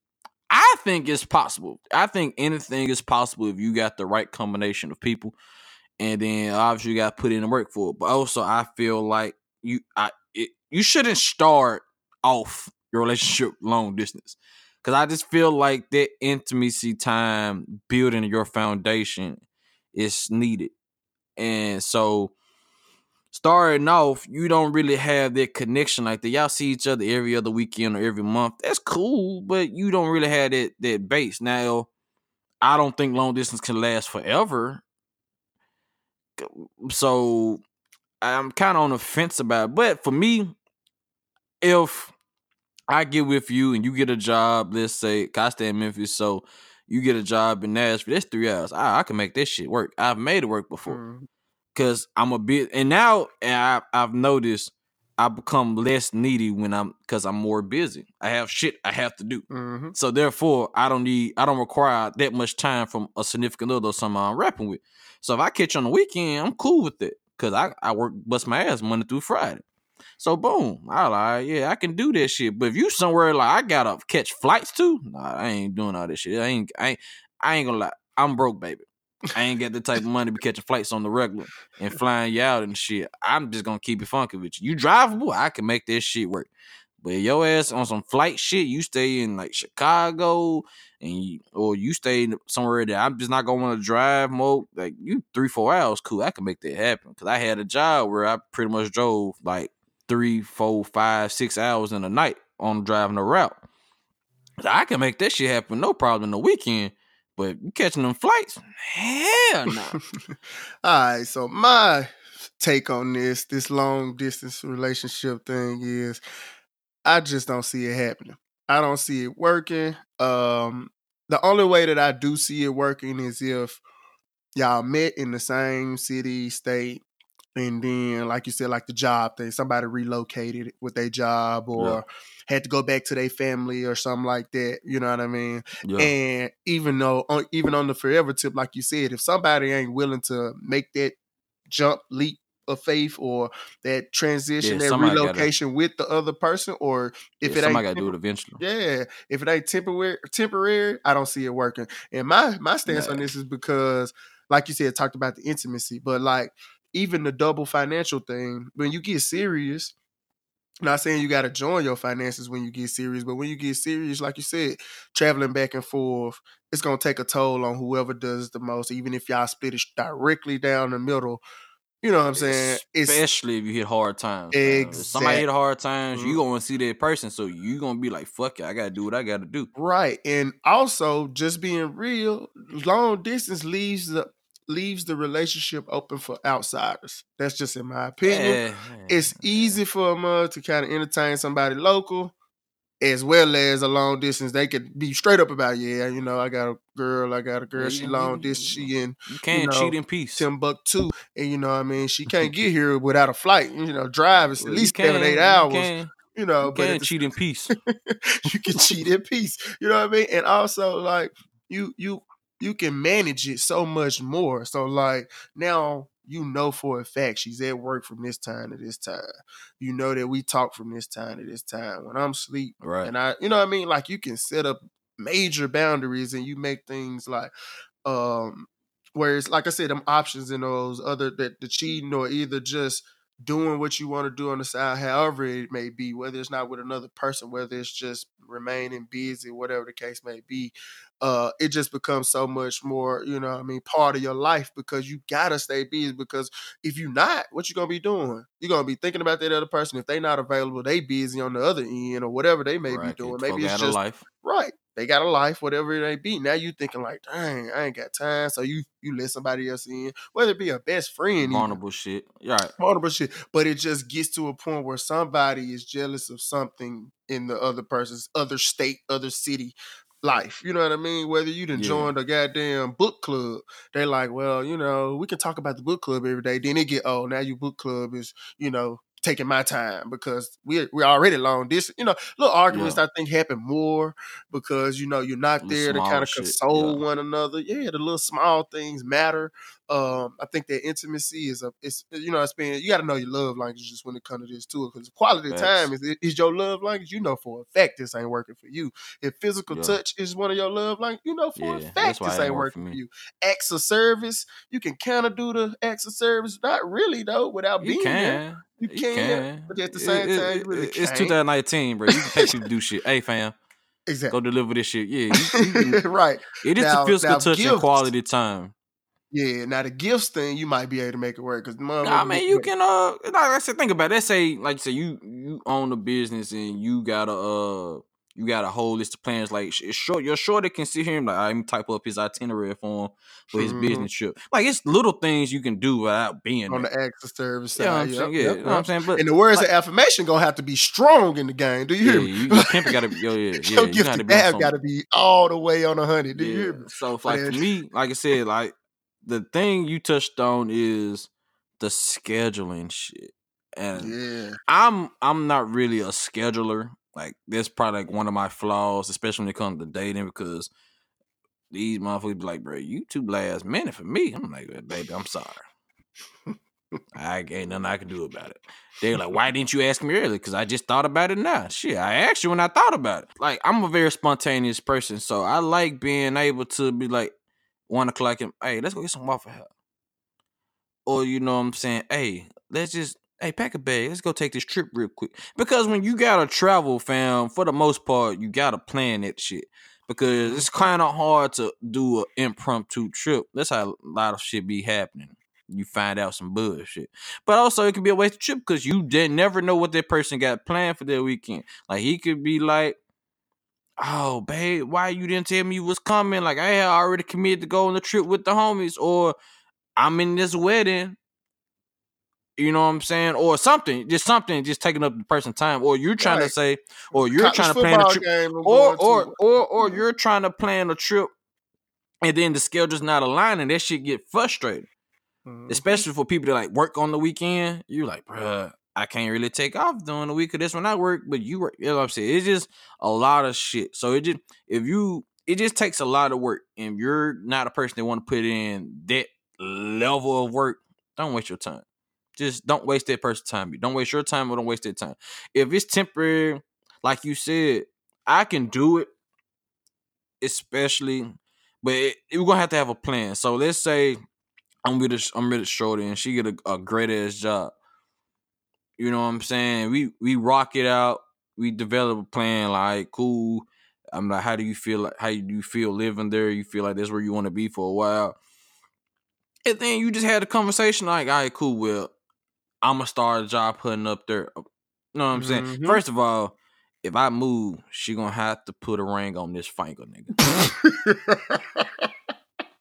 I think it's possible. I think anything is possible if you got the right combination of people, and then obviously you got to put in the work for it. But also, I feel like you, I, it, you shouldn't start off your relationship long distance because I just feel like that intimacy time building your foundation is needed, and so starting off, you don't really have that connection like that. Y'all see each other every other weekend or every month. That's cool, but you don't really have that that base. Now, I don't think long distance can last forever. So I'm kind of on the fence about it. But for me, if I get with you and you get a job, let's say, I stay in Memphis, so you get a job in Nashville, that's three hours. I, I can make this shit work. I've made it work before Mm. because I'm a bit, and now and I, I've noticed I become less needy when I'm because I'm more busy. I have shit I have to do. hmm So therefore, I don't need I don't require that much time from a significant other or someone I'm rapping with. So if I catch on the weekend, I'm cool with it. Cause I, I work bust my ass Monday through Friday. So boom, I like, yeah, I can do that shit. But if you somewhere like I gotta catch flights too, nah, I ain't doing all this shit. I ain't I ain't I ain't gonna lie. I'm broke, baby. I ain't got the type of money to be catching flights on the regular and flying you out and shit. I'm just gonna keep it funky with you. You drivable, I can make this shit work. But your ass on some flight shit, you stay in like Chicago and you, or you stay somewhere that I'm just not gonna want to drive more. Like you three, four hours, cool. I can make that happen. Cause I had a job where I pretty much drove like three, four, five, six hours in a night on driving the route. I can make that shit happen, no problem in the weekend. But catching them flights, hell no. All right, so my take on this, this long distance relationship thing is I just don't see it happening. I don't see it working. Um the only way that I do see it working is if y'all met in the same city, state, and then like you said, like the job thing, somebody relocated with their job or had to go back to their family or something like that. You know what I mean? Yeah. And even though, on, even on the forever tip, like you said, if somebody ain't willing to make that jump, leap of faith, or that transition, Yeah, that somebody gotta- relocation with the other person, or if yeah, it somebody ain't, gotta do it eventually. yeah, if it ain't temporary, temporary, I don't see it working. And my my stance on this is because, like you said, talked about the intimacy, but like even the double financial thing, when you get serious. Not saying you got to join your finances when you get serious, but when you get serious, like you said, traveling back and forth, it's gonna take a toll on whoever does the most. Even if y'all split it directly down the middle, you know what I'm saying? It's Especially if you hit hard times. man. If somebody hit hard times, you Mhm. gonna see that person, so you gonna be like, "Fuck it, I gotta do what I gotta do." Right. And also just being real, long distance leaves the leaves the relationship open for outsiders. That's just in my opinion. Yeah, It's easy for a uh, to kind of entertain somebody local as well as a long distance. They could be straight up about, yeah, you know, I got a girl, I got a girl, she long you- distance, she in You can't know, cheat in peace. Timbuktu. And you know what I mean? She can't get here without a flight. You know, drive is at Well, least seven, can't- eight hours. can't- You know, You but at can't the cheat in peace. you can cheat in peace. You know what I mean? And also like you you you can manage it so much more. So like now you know for a fact she's at work from this time to this time. You know that we talk from this time to this time. When I'm asleep Right. and I you know what I mean? Like you can set up major boundaries and you make things like um whereas like I said, them options in those other that the cheating or either just doing what you want to do on the side, however it may be, whether it's not with another person, whether it's just remaining busy, whatever the case may be, uh, it just becomes so much more, you know, what I mean, part of your life because you gotta stay busy. Because if you're not, what you gonna be doing? You're gonna be thinking about that other person. If they not available, they busy on the other end or whatever they may right. be doing. Maybe it's just life. right. They got a life, whatever it may be. Now you thinking like, dang, I ain't got time. So you you let somebody else in, whether it be a best friend, even Vulnerable shit. Yeah, right. vulnerable shit. But it just gets to a point where somebody is jealous of something in the other person's other state, other city life. You know what I mean? Whether you done Yeah. joined a goddamn book club, they like, well, you know, we can talk about the book club every day. Then it get, oh, now your book club is, you know, taking my time because we we're already long distance. You know, little arguments I think happen more because you know you're not there to kind of console yeah. one another. Yeah, the little small things matter. Um, I think that intimacy is a it's you know it's been you got to know your love language just when it comes to this too because quality Facts. time is is your love language. You know for a fact this ain't working for you. If physical Yeah. touch is one of your love language, you know for a fact this ain't ain't work for working for you. Acts of service, you can kind of do the acts of service, not really though, without You being there. can. You You can, can. but at the same it- time, you it- really it's can't. 2019, bro. You can pay people to do shit. Hey, fam, Exactly. go deliver this shit. Yeah, you, you right. it is Now- the physical now touch and gifts. quality time. Yeah. Now the gifts thing, you might be able to make it work because Nah, man, you can uh like I said, think about it. Let's say, like you say, you you own a business and you got a uh you got a whole list of plans. Like it's short, your shorter can sit here and like I'm type up his itinerary for him for his Mhm. business trip. Like it's little things you can do without being on there. the of service You know side. I'm Yep? Yeah, yep, you know what I'm saying? But And the words like- of affirmation gonna have to be strong in the game. Do you yeah, hear me? you, your pimp got to be yo, yeah, yeah. Your you gotta be on dab some- got to be all the way on a hundred. Do you hear me? So like for me, like I said, like the thing you touched on is the scheduling shit. And Yeah. I'm I'm not really a scheduler. Like that's probably like one of my flaws, especially when it comes to dating, because these motherfuckers be like, bro, you too last minute for me. I'm like, baby, I'm sorry. I ain't nothing I can do about it. They're like, why didn't you ask me earlier? Because I just thought about it now. Shit, I asked you when I thought about it. Like, I'm a very spontaneous person, so I like being able to be like, one o'clock, and hey, let's go get some Waffle House. Or you know what I'm saying? Hey, let's just hey pack a bag. Let's go take this trip real quick. Because when you gotta travel, fam, for the most part, you gotta plan that shit. Because it's mm-hmm. kind of hard to do an impromptu trip. That's how a lot of shit be happening you find out some bullshit. But also, it could be a waste of trip because you did never know what that person got planned for their weekend. Like he could be like, "Oh, babe, why you didn't tell me you was coming? Like I had already committed to go on the trip with the homies, or I'm in this wedding." You know what I'm saying, or something, just something, just taking up the person's time, or you're trying Right. to say, or you're College trying to plan a trip, I'm or to. or or or you're trying to plan a trip, and then the schedule's not aligning. That shit get frustrating Mhm. especially for people that like work on the weekend. You're like, bruh, I can't really take off during the week of this when I work, but you work. You know what I'm saying? It's just a lot of shit. So it just if you it just takes a lot of work, and you're not a person that want to put in that level of work. Don't waste your time. Just don't waste that person's time. You Don't waste your time or don't waste their time. If it's temporary, like you said, I can do it, especially, but it, we're gonna have to have a plan. So let's say I'm a I'm a shorty and she get a, a great ass job. You know what I'm saying? We we rock it out. We develop a plan. Like cool. I'm like, how do you feel? Like, how do you feel living there? You feel like that's where you want to be for a while. And then you just had a conversation like, all right, cool. Well, I'm gonna start a job putting up there. You know what I'm saying? Mhm. First of all, if I move, she gonna have to put a ring on this finger, nigga.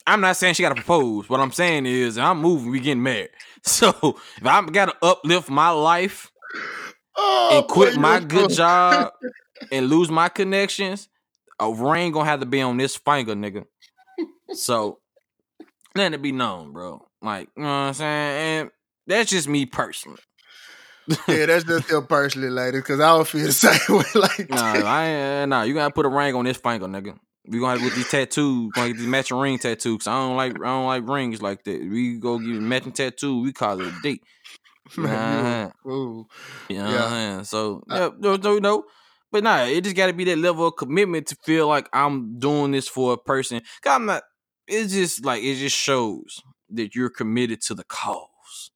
I'm not saying she gotta propose. What I'm saying is, I'm moving, we getting married. So if I gotta uplift my life oh, and quit boy, my good job and lose my connections, a ring gonna have to be on this finger, nigga. So let it be known, bro. Like, you know what I'm saying? And that's just me personally. yeah, that's just still personally, ladies, because I don't feel the same way. Like, Nah. I ain't, nah, you gotta put a ring on this finger, nigga. We gonna have with these tattoos, gonna get these matching ring tattoos. I don't like, I don't like rings like that. We go get a matching tattoo. We call it a date. man, Nah. you a fool. You know Yeah. So yeah, no, no, no. But nah, it just got to be that level of commitment to feel like I'm doing this for a person. Cause I'm not. It's just like it just shows that you're committed to the cause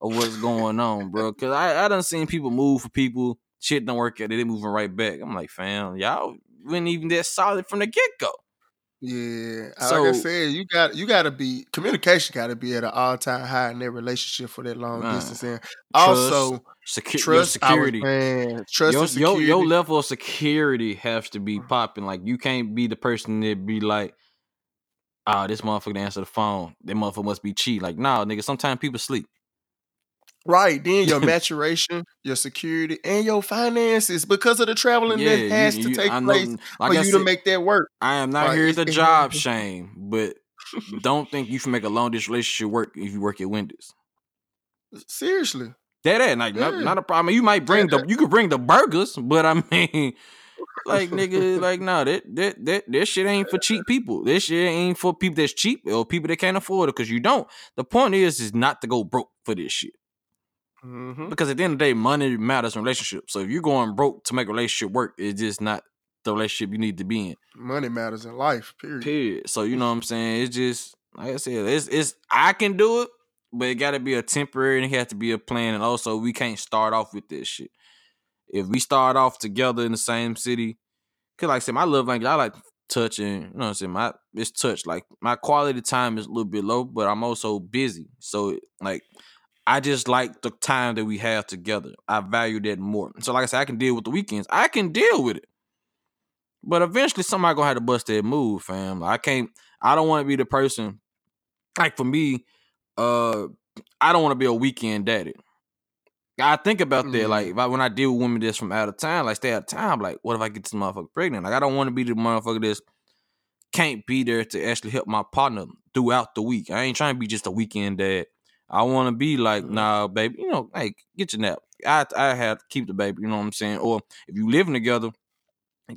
of what's going on, bro. Cause I I done seen people move for people. Shit don't work out. They moving right back. I'm like, fam, y'all wasn't even that solid from the get go. Yeah, like I said, you got you got to be communication got to be at an all time high in that relationship for that long Man. distance, and also Secu- trust. Security. trust your, security. your your level of security has to be popping. Like you can't be the person that be like, ah, this motherfucker answer the phone. That motherfucker must be cheat. Like, nah, nigga. Sometimes people sleep. Right. Then your maturation, your security, and your finances because of the traveling that has you- to take know- place like for I you to make that work. I am not like, here to job shame, but don't think you can make a long distance relationship work if you work at Wendy's. Seriously. That ain't like not, Yeah. not a problem. You might bring Yeah, the you could bring the burgers, but I mean, like nigga, like no, that that that that shit ain't for cheap people. This shit ain't for people that's cheap or people that can't afford it because you don't. The point is, is not to go broke for this shit hmm because at the end of the day, money matters in relationships. So if you're going broke to make a relationship work, it's just not the relationship you need to be in. Money matters in life. Period. Period. So you know what I'm saying? It's just like I said, it's it's I can do it, but it gotta be a temporary and it has to be a plan. And also we can't start off with this shit. If we start off together in the same city, cause like I said, my love language, I like touching, you know what I'm saying? My it's touch. Like my quality time is a little bit low, but I'm also busy. So like I just like the time that we have together. I value that more. So like I said, I can deal with the weekends. I can deal with it. But eventually somebody gonna have to bust that move, fam. I can't I don't want to be the person like for me, uh I don't want to be a weekend daddy. I think about that, Mm. like if I, when I deal with women that's from out of town, like stay out of town, like what if I get this motherfucker pregnant? Like I don't want to be the motherfucker that's can't be there to actually help my partner throughout the week. I ain't trying to be just a weekend dad. I want to be like, Mhm. nah, baby, you know, hey, get your nap. I I have to keep the baby, you know what I'm saying? Or if you living together,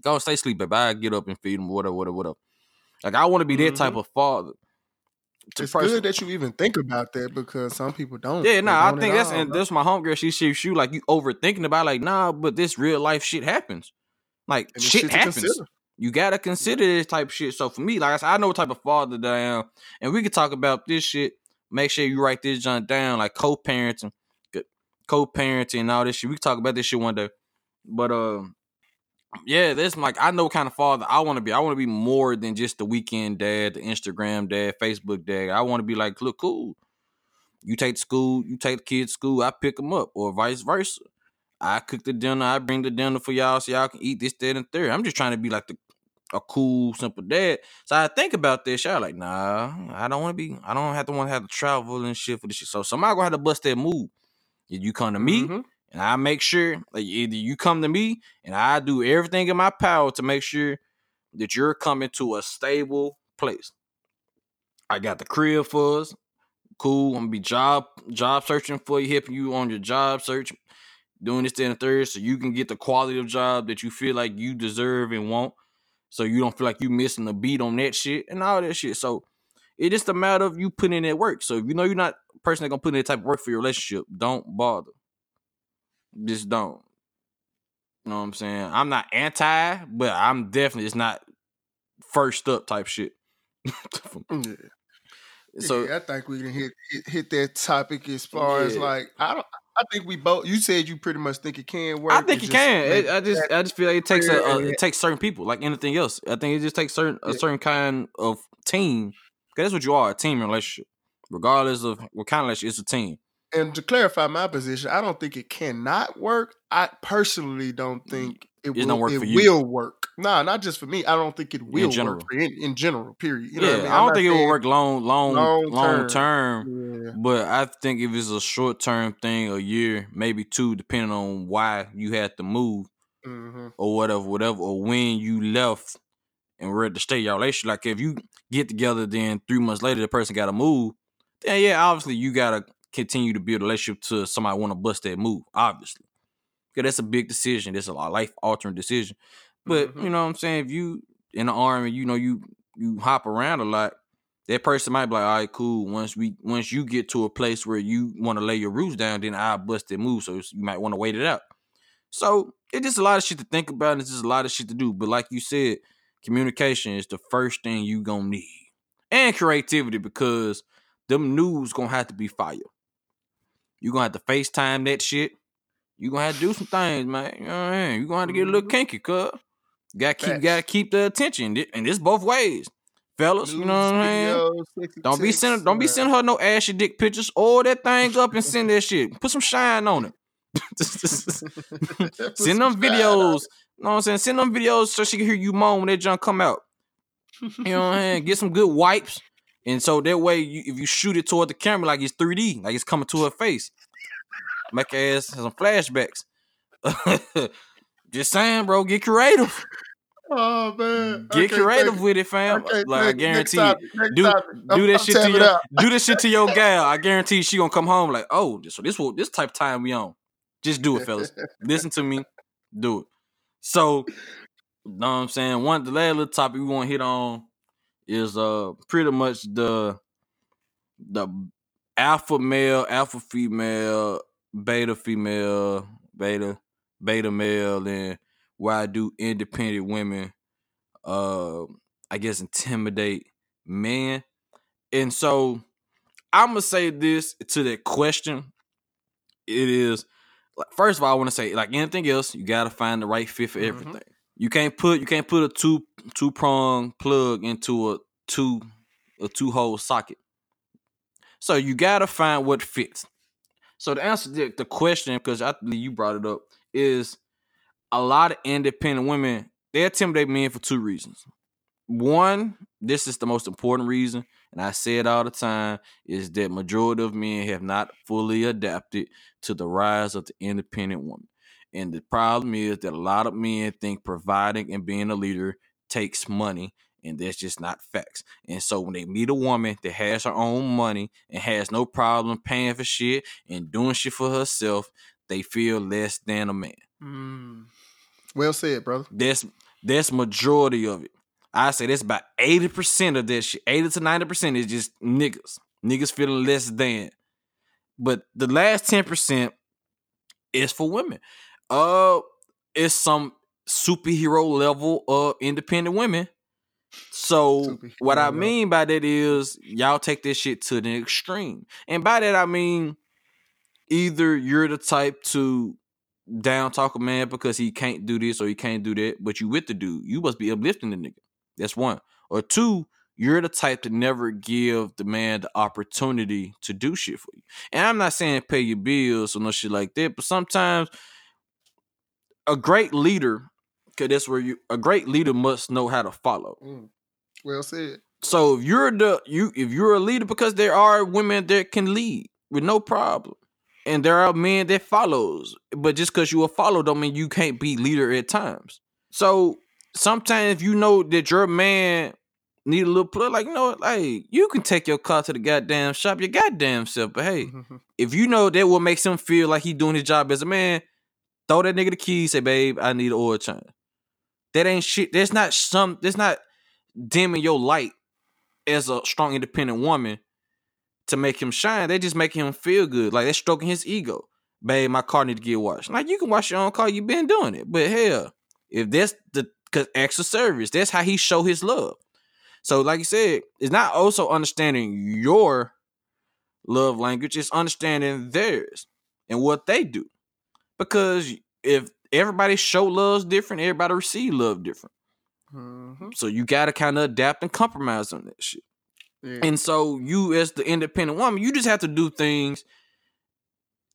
go stay sleep, baby. I get up and feed them, whatever, whatever, whatever. Like I want to be that type of father. It's person- good that you even think about that because some people don't. Yeah, They nah, I think that's all, and that's my homegirl. She she you like you overthinking about like nah, but this real life shit happens. Like shit shit happens. You gotta consider this type of shit. So for me, like I said, I know what type of father that I am, and we can talk about this shit. Make sure you write this junk down, like co-parenting, co-parenting, and all this shit. We can talk about this shit one day. But um, yeah, this like I know kind of father I want to be. I want to be more than just the weekend dad, the Instagram dad, Facebook dad. I want to be like, look, cool. You take the school, you take the kids school, I pick them up, or vice versa. I cook the dinner, I bring the dinner for y'all so y'all can eat this, that, and third. I'm just trying to be like the a cool, simple dad. So I think about this. I'm like, nah, I don't want to be, I don't have to want to have to travel and shit for this shit. So somebody gonna have to bust that move. If you come to me, Mhm. and I make sure like either you come to me and I do everything in my power to make sure that you're coming to a stable place. I got the crib for us. Cool. I'm gonna be job job searching for you, helping you on your job search, doing this, that, and the third, so you can get the quality of job that you feel like you deserve and want. So you don't feel like you missing a beat on that shit and all that shit. So it's just a matter of you putting in that work. So if you know you're not a person that gonna put in that type of work for your relationship, don't bother. Just don't. You know what I'm saying? I'm not anti, but I'm definitely it's not first up type shit. Yeah. so yeah, I think we can hit, hit hit that topic as far as like I don't. I think we both. You said you pretty much think it can work. I think It's it can. It, I just I just feel like it takes a, a Yeah. it takes certain people like anything else. I think it just takes certain a certain kind of team. Cause that's what you are, a team relationship. Regardless of what kind of relationship, it's a team. And to clarify my position, I don't think it cannot work. I personally don't think it It will. work it will work. Nah, not just for me. I don't think it will general. work in, in general. Period. You know yeah, what I mean? I don't think it will work long, long, long, long term. Yeah. But I think if it's a short term thing, a year, maybe two, depending on why you had to move hmm or whatever, whatever, or when you left and we're at the state of your relationship. Like if you get together, then three months later the person got to move. Then yeah, obviously you gotta continue to build a relationship to somebody want to bust that move. Obviously, because that's a big decision. That's a life altering decision. But Mhm. you know what I'm saying? If you in the army, you know you you hop around a lot. That person might be like, all right, cool. Once we once you get to a place where you want to lay your roots down, then I'll bust that move. So you might want to wait it out. So it's just a lot of shit to think about, and it's just a lot of shit to do. But like you said, communication is the first thing you gonna need. And creativity, because them news gonna have to be fire. You gonna have to FaceTime that shit. You gonna have to do some things, man. You know what I mean? You gonna have to get a little Mhm. kinky, cuz. Gotta keep Facts. gotta keep the attention. And it's both ways. Fellas, you know what I'm saying? Don't be sending don't be sending her no ashy dick pictures. Oil that thing up and send that shit. Put some shine on it. send them videos. You know what I'm saying? Send them videos so she can hear you moan when that junk come out. You know what I'm saying? Get some good wipes. And so that way, you, if you shoot it toward the camera like it's 3D, like it's coming to her face, make her ass some flashbacks. Just saying, bro, get creative. Oh man, Get creative with it, fam. okay, like I guarantee, topic, do topic. do I'm- that I'm shit to your do this shit to your gal. I guarantee she gonna come home like, oh, so this what this type of time we on. Just do it, fellas. Listen to me, do it. So, know what I'm saying? One the last little topic we want to hit on is uh pretty much the the alpha male, alpha female, beta female, beta beta male, and why do independent women uh I guess intimidate men? And so I'm gonna say this to that question. It is first of all, I want to say like anything else, you gotta find the right fit for Mhm. everything. You can't put you can't put a two two prong plug into a two a two hole socket. So you gotta find what fits. So to answer the, the question, because I believe you brought it up, is a lot of independent women they intimidate men for two reasons. One, this is the most important reason, and I say it all the time, is that majority of men have not fully adapted to the rise of the independent woman. And the problem is that a lot of men think providing and being a leader takes money And that's just not facts. And so when they meet a woman that has her own money and has no problem paying for shit and doing shit for herself, they feel less than a man. Mm. Well said, brother. That's that's majority of it. I say that's about 80% of that shit. 80 to 90% is just niggas. Niggas feeling less than. But the last 10% is for women. Uh it's some superhero level of independent women. So what I mean by that is y'all take this shit to the extreme. And by that I mean either you're the type to down talk a man because he can't do this or he can't do that, but you with the dude. You must be uplifting the nigga. That's one. Or two, you're the type to never give the man the opportunity to do shit for you. And I'm not saying pay your bills or no shit like that, but sometimes a great leader, cause that's where you a great leader must know how to follow. Mm. Well said. So if you're the you if you're a leader, because there are women that can lead with no problem. And there are men that follows. But just because you a follow don't mean you can't be leader at times. So sometimes if you know that your man need a little plug, like you know, like you can take your car to the goddamn shop, your goddamn self. But hey, if you know that what makes him feel like he doing his job as a man, throw that nigga the keys, say, babe, I need an oil change. That ain't shit. There's not some there's not dimming your light as a strong independent woman to make him shine. They just making him feel good. Like they're stroking his ego. Babe, my car need to get washed. Like you can wash your own car, You've been doing it. But hell, if that's the cause extra service, that's how he show his love. So, like you said, it's not also understanding your love language, it's understanding theirs and what they do. Because if everybody show love's different, everybody receive love different. Mhm. So you gotta kind of adapt and compromise on that shit. Yeah. And so you as the independent woman, you just have to do things,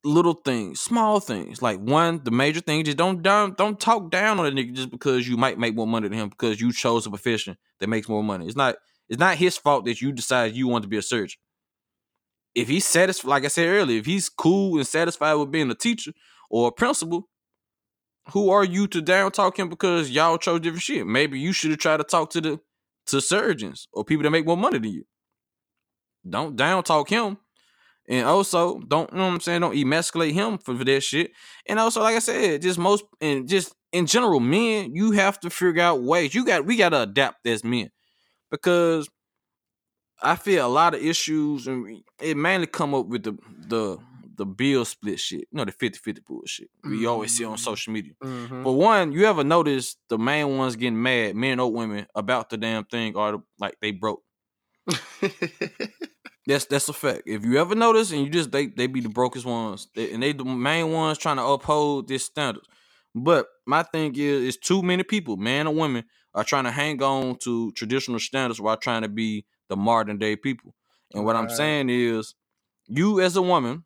little things, small things. Like one, the major thing, just don't down, don't talk down on a nigga just because you might make more money than him because you chose a profession that makes more money. It's not it's not his fault that you decided you want to be a surgeon. If he's satisfied, like I said earlier, if he's cool and satisfied with being a teacher or a principal, who are you to down talk him because y'all chose different shit? Maybe you should have tried to talk to the to surgeons or people that make more money than you. Don't down talk him. And also, don't you know what I'm saying? Don't emasculate him for, for that shit. And also, like I said, just most and just in general, men, you have to figure out ways. You got we gotta adapt as men. Because I feel a lot of issues and it mainly come up with the the the bill split shit. You know, the 50-50 bullshit. We always see on Mm. social media. Mhm. But one, you ever notice the main ones getting mad, men or women, about the damn thing or the, like they broke. That's that's a fact. If you ever notice, and you just they they be the brokest ones, they, and they the main ones trying to uphold this standard. But my thing is, it's too many people, man or women, are trying to hang on to traditional standards while trying to be the modern day people. And what I'm saying is, you as a woman,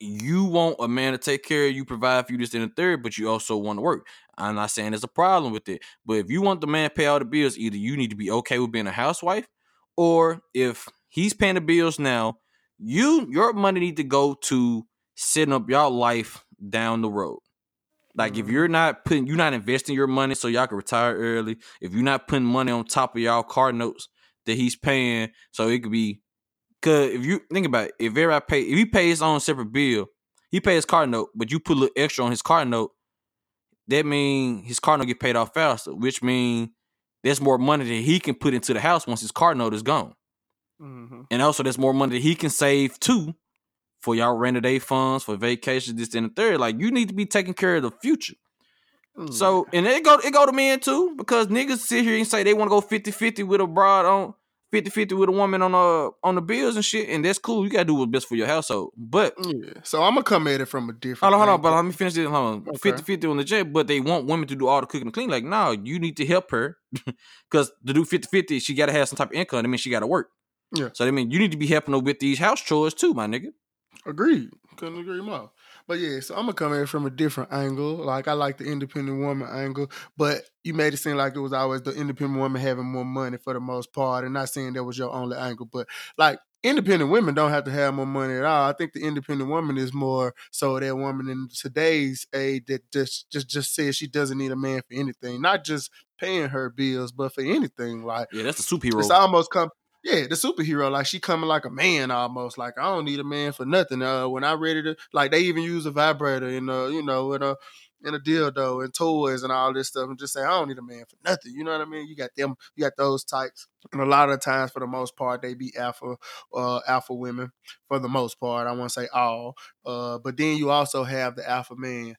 you want a man to take care of you, provide for you this and the third, but you also want to work. I'm not saying there's a problem with it, but if you want the man to pay all the bills, either you need to be okay with being a housewife, or if he's paying the bills now, you your money need to go to setting up y'all life down the road. Like if you're mm-hmm. not putting, you're not investing your money so y'all can retire early. If you're not putting money on top of y'all car notes that he's paying, so it could be. Cause if you think about it, if everybody pay, if he pays his own separate bill, he pays his car note, but you put a little extra on his car note, that mean his car note get paid off faster, which mean there's more money that he can put into the house once his car note is gone. Mhm. And also there's more money that he can save too for y'all rainy day funds, for vacations, this and the third. Like you need to be taking care of the future. Mm. So and it go it go to men too, because niggas sit here and say they want to go 50-50 with a broad on 50-50 with a woman on uh on the bills and shit, and that's cool. You gotta do what's best for your household. But yeah. So I'm gonna come at it from a different. hold on, hold on, but let me finish this. Hold on. Okay. 50-50 on the jet, but they want women to do all the cooking and clean. Like, no, you need to help her. Cause to do 50-50, she gotta have some type of income. That means she gotta work. Yeah. So I mean you need to be helping her with these house chores too, my nigga. Agreed. Couldn't agree more. But yeah, so I'm gonna come at it from a different angle. Like I like the independent woman angle, but you made it seem like it was always the independent woman having more money for the most part, and not saying that was your only angle. But like independent women don't have to have more money at all. I think the independent woman is more so that woman in today's age that just just just says she doesn't need a man for anything, not just paying her bills, but for anything. Like Yeah, that's a superhero. it's almost come. Yeah, the superhero, like she coming like a man almost. Like I don't need a man for nothing. Uh, when I ready to, like they even use a vibrator in uh, you know, in a in a dildo and toys and all this stuff, and just say I don't need a man for nothing. You know what I mean? You got them, you got those types, and a lot of times, for the most part, they be alpha, uh, alpha women. For the most part, I want to say all, uh, but then you also have the alpha man,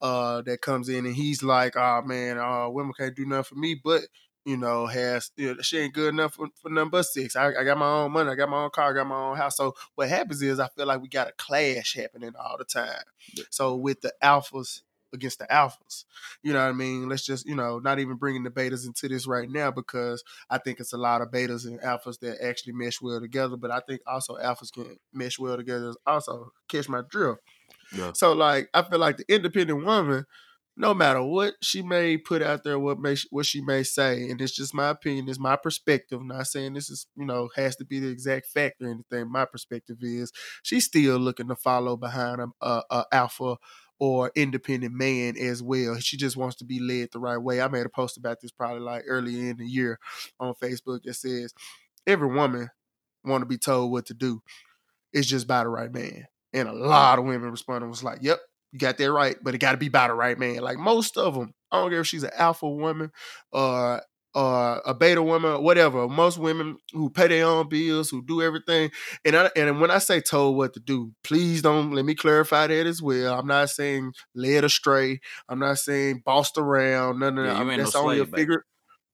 uh, that comes in and he's like, oh man, uh, women can't do nothing for me, but you know, has you know, she ain't good enough for, for number six. I, I got my own money, I got my own car, I got my own house. So what happens is I feel like we got a clash happening all the time. So with the alphas against the alphas, you know what I mean? Let's just, you know, not even bringing the betas into this right now because I think it's a lot of betas and alphas that actually mesh well together. But I think also alphas can mesh well together. Also, catch my drill. Yeah. So like I feel like the independent woman, no matter what she may put out there, what may what she may say, and it's just my opinion, it's my perspective. Not saying this is you know has to be the exact fact or anything. My perspective is she's still looking to follow behind a, a, a alpha or independent man as well. She just wants to be led the right way. I made a post about this probably like earlier in the year on Facebook that says every woman want to be told what to do. It's just by the right man. And a lot of women responded was like, "Yep, you got that right, but it got to be by the right man." Like most of them, I don't care if she's an alpha woman or or a beta woman, whatever. Most women who pay their own bills, who do everything, and I, and when I say told what to do, please don't let me clarify that as well. I'm not saying led astray. I'm not saying bossed around. None of Yeah, that. you I'm- no That's only a slave, figure.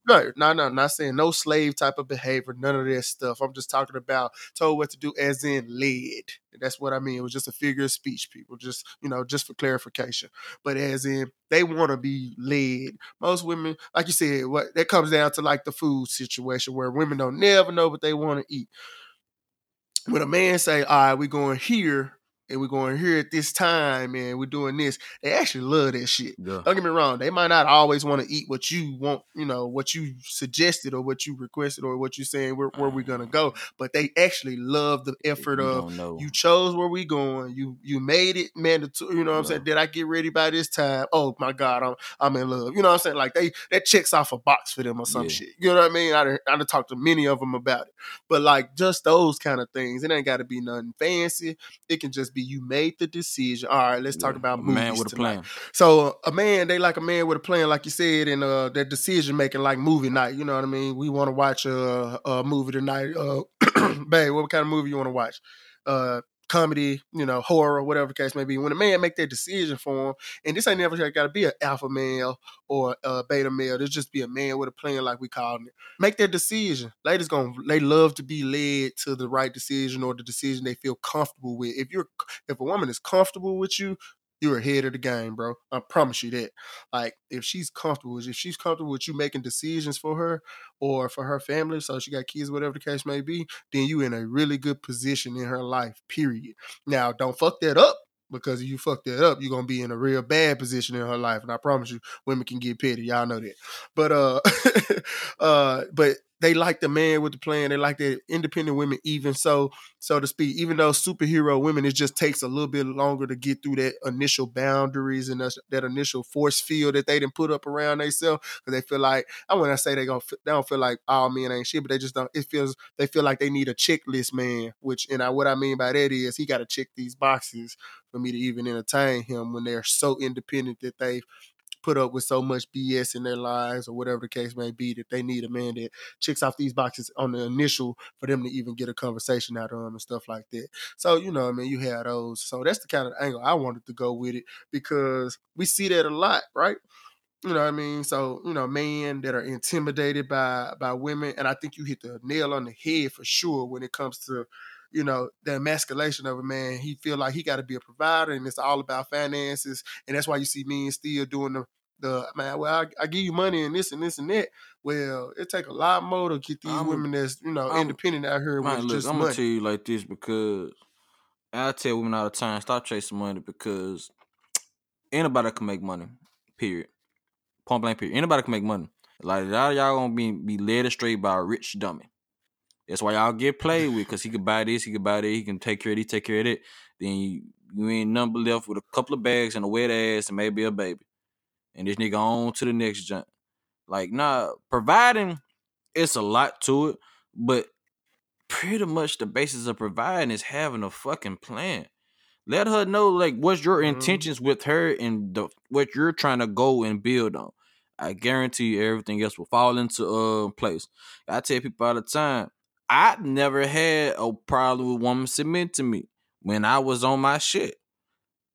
No, no, no, not saying no slave type of behavior, none of that stuff. I'm just talking about told what to do as in led. That's what I mean. It was just a figure of speech, people. Just, you know, just for clarification. But as in they want to be led. Most women, like you said, what that comes down to like the food situation where women don't never know what they want to eat. When a man say, all right, we're going here and we're going here at this time and we're doing this, they actually love that shit. Yeah. Don't get me wrong. They might not always want to eat what you want, you know, what you suggested or what you requested or what you're saying where, where we're gonna go. But they actually love the effort of you chose where we going. You you made it mandatory. You know what I'm saying? Did I get ready by this time? Oh my God, I'm I'm in love. You know what I'm saying? Like they that checks off a box for them or some Yeah. shit. You know what I mean? I done, I done talked to many of them about it. But like just those kind of things, it ain't got to be nothing fancy. It can just be you made the decision. All right, let's talk Yeah. about A movies man with a tonight. plan. So a man, they like a man with a plan, like you said, and uh, that decision making, like movie night. You know what I mean? We want to watch a, a movie tonight. Uh, babe, what kind of movie you want to watch? Uh, comedy, you know, horror, whatever case may be. When a man make that decision for him, and this ain't never got to be an alpha male or a beta male. This just be a man with a plan, like we call it. Make that decision. Ladies gonna they love to be led to the right decision or the decision they feel comfortable with. If you're if a woman is comfortable with you, you're ahead of the game, bro. I promise you that. Like, if she's comfortable, if she's comfortable with you making decisions for her or for her family, so she got kids, whatever the case may be, then you in a really good position in her life. Period. Now, don't fuck that up because if you fuck that up, you're gonna be in a real bad position in her life. And I promise you, women can get petty. Y'all know that. But uh, uh, but they like the man with the plan. They like the independent women, even so, so to speak. Even though superhero women, it just takes a little bit longer to get through that initial boundaries and that, that initial force field that they didn't put up around themselves because they feel like I when I say they gonna they don't feel like all men ain't shit, but they just don't. It feels they feel like they need a checklist man. Which and I, what I mean by that is he got to check these boxes for me to even entertain him when they're so independent that they've put up with so much BS in their lives or whatever the case may be that they need a man that checks off these boxes on the initial for them to even get a conversation out of them and stuff like that. So, you know, I mean, you have those. So that's the kind of angle I wanted to go with it because we see that a lot, right? You know what I mean? So, you know, men that are intimidated by by women, and I think you hit the nail on the head for sure when it comes to, you know, the emasculation of a man. He feel like he got to be a provider, and it's all about finances, and that's why you see men still doing the the man. Well, I, I give you money and this and this and that. Well, it take a lot more to get these I'm- women that's you know I'm- independent out here Man, with look, just I'm money. gonna tell you like this because I tell women all the time, stop chasing money because anybody can make money. Period. Point blank. Period. Anybody can make money. Like y'all, y'all gonna be be led astray by a rich dummy. That's why y'all get played with, cause he could buy this, he could buy that, he can take care of this, take care of that. Then you, you ain't number left with a couple of bags and a wet ass and maybe a baby. And this nigga on to the next jump. Like, nah, providing it's a lot to it, but pretty much the basis of providing is having a fucking plan. Let her know like what's your Mhm. intentions with her and the what you're trying to go and build on. I guarantee you everything else will fall into uh place. I tell people all the time, I never had a problem with women submit to me when I was on my shit.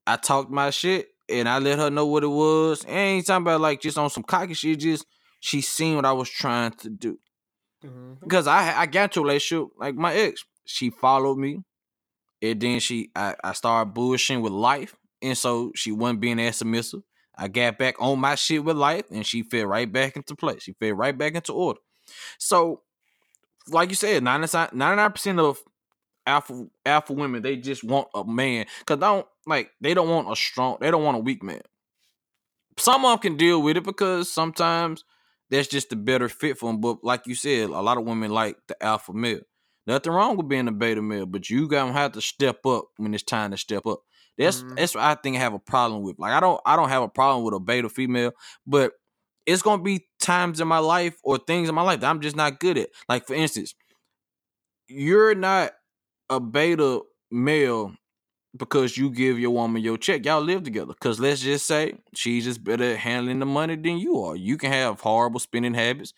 I talked my shit and I let her know what it was. And ain't talking about like just on some cocky shit, just she seen what I was trying to do Mhm. because I I got into a relationship like my ex. She followed me, and then she I, I started bullshitting with life, and so she wasn't being as submissive. I got back on my shit with life, and she fell right back into place. She fell right back into order. So, like you said, 99 percent of alpha alpha women they just want a man because don't like they don't want a strong they don't want a weak man. Some of them can deal with it because sometimes that's just the better fit for them. But like you said, a lot of women like the alpha male. Nothing wrong with being a beta male, but you gonna have to step up when it's time to step up. That's Mhm. that's what I think I have a problem with. Like I don't I don't have a problem with a beta female, but it's gonna be times in my life or things in my life that I'm just not good at. Like for instance, you're not a beta male because you give your woman your check. Y'all live together. Cause let's just say she's just better at handling the money than you are. You can have horrible spending habits.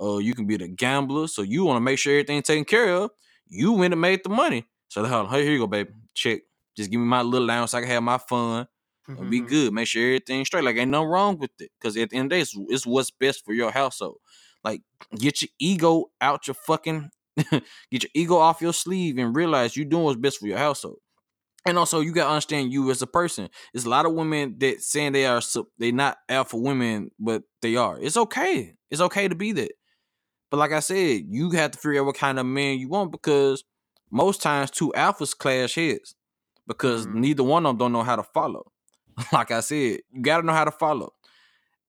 Uh, you can be the gambler, so you want to make sure everything's taken care of. You went and made the money. So on, here you go, baby. Check. Just give me my little allowance. so I can have my fun and be Mhm. good. Make sure everything's straight. Like ain't no wrong with it. Cause at the end of the day, it's, it's what's best for your household. Like get your ego out your fucking get your ego off your sleeve and realize you doing what's best for your household. And also, you gotta understand you as a person. There's a lot of women that saying they are they not alpha women, but they are. It's okay. It's okay to be that. But like I said, you have to figure out what kind of man you want because most times two alphas clash heads because Mhm. neither one of them don't know how to follow. like I said, you gotta know how to follow.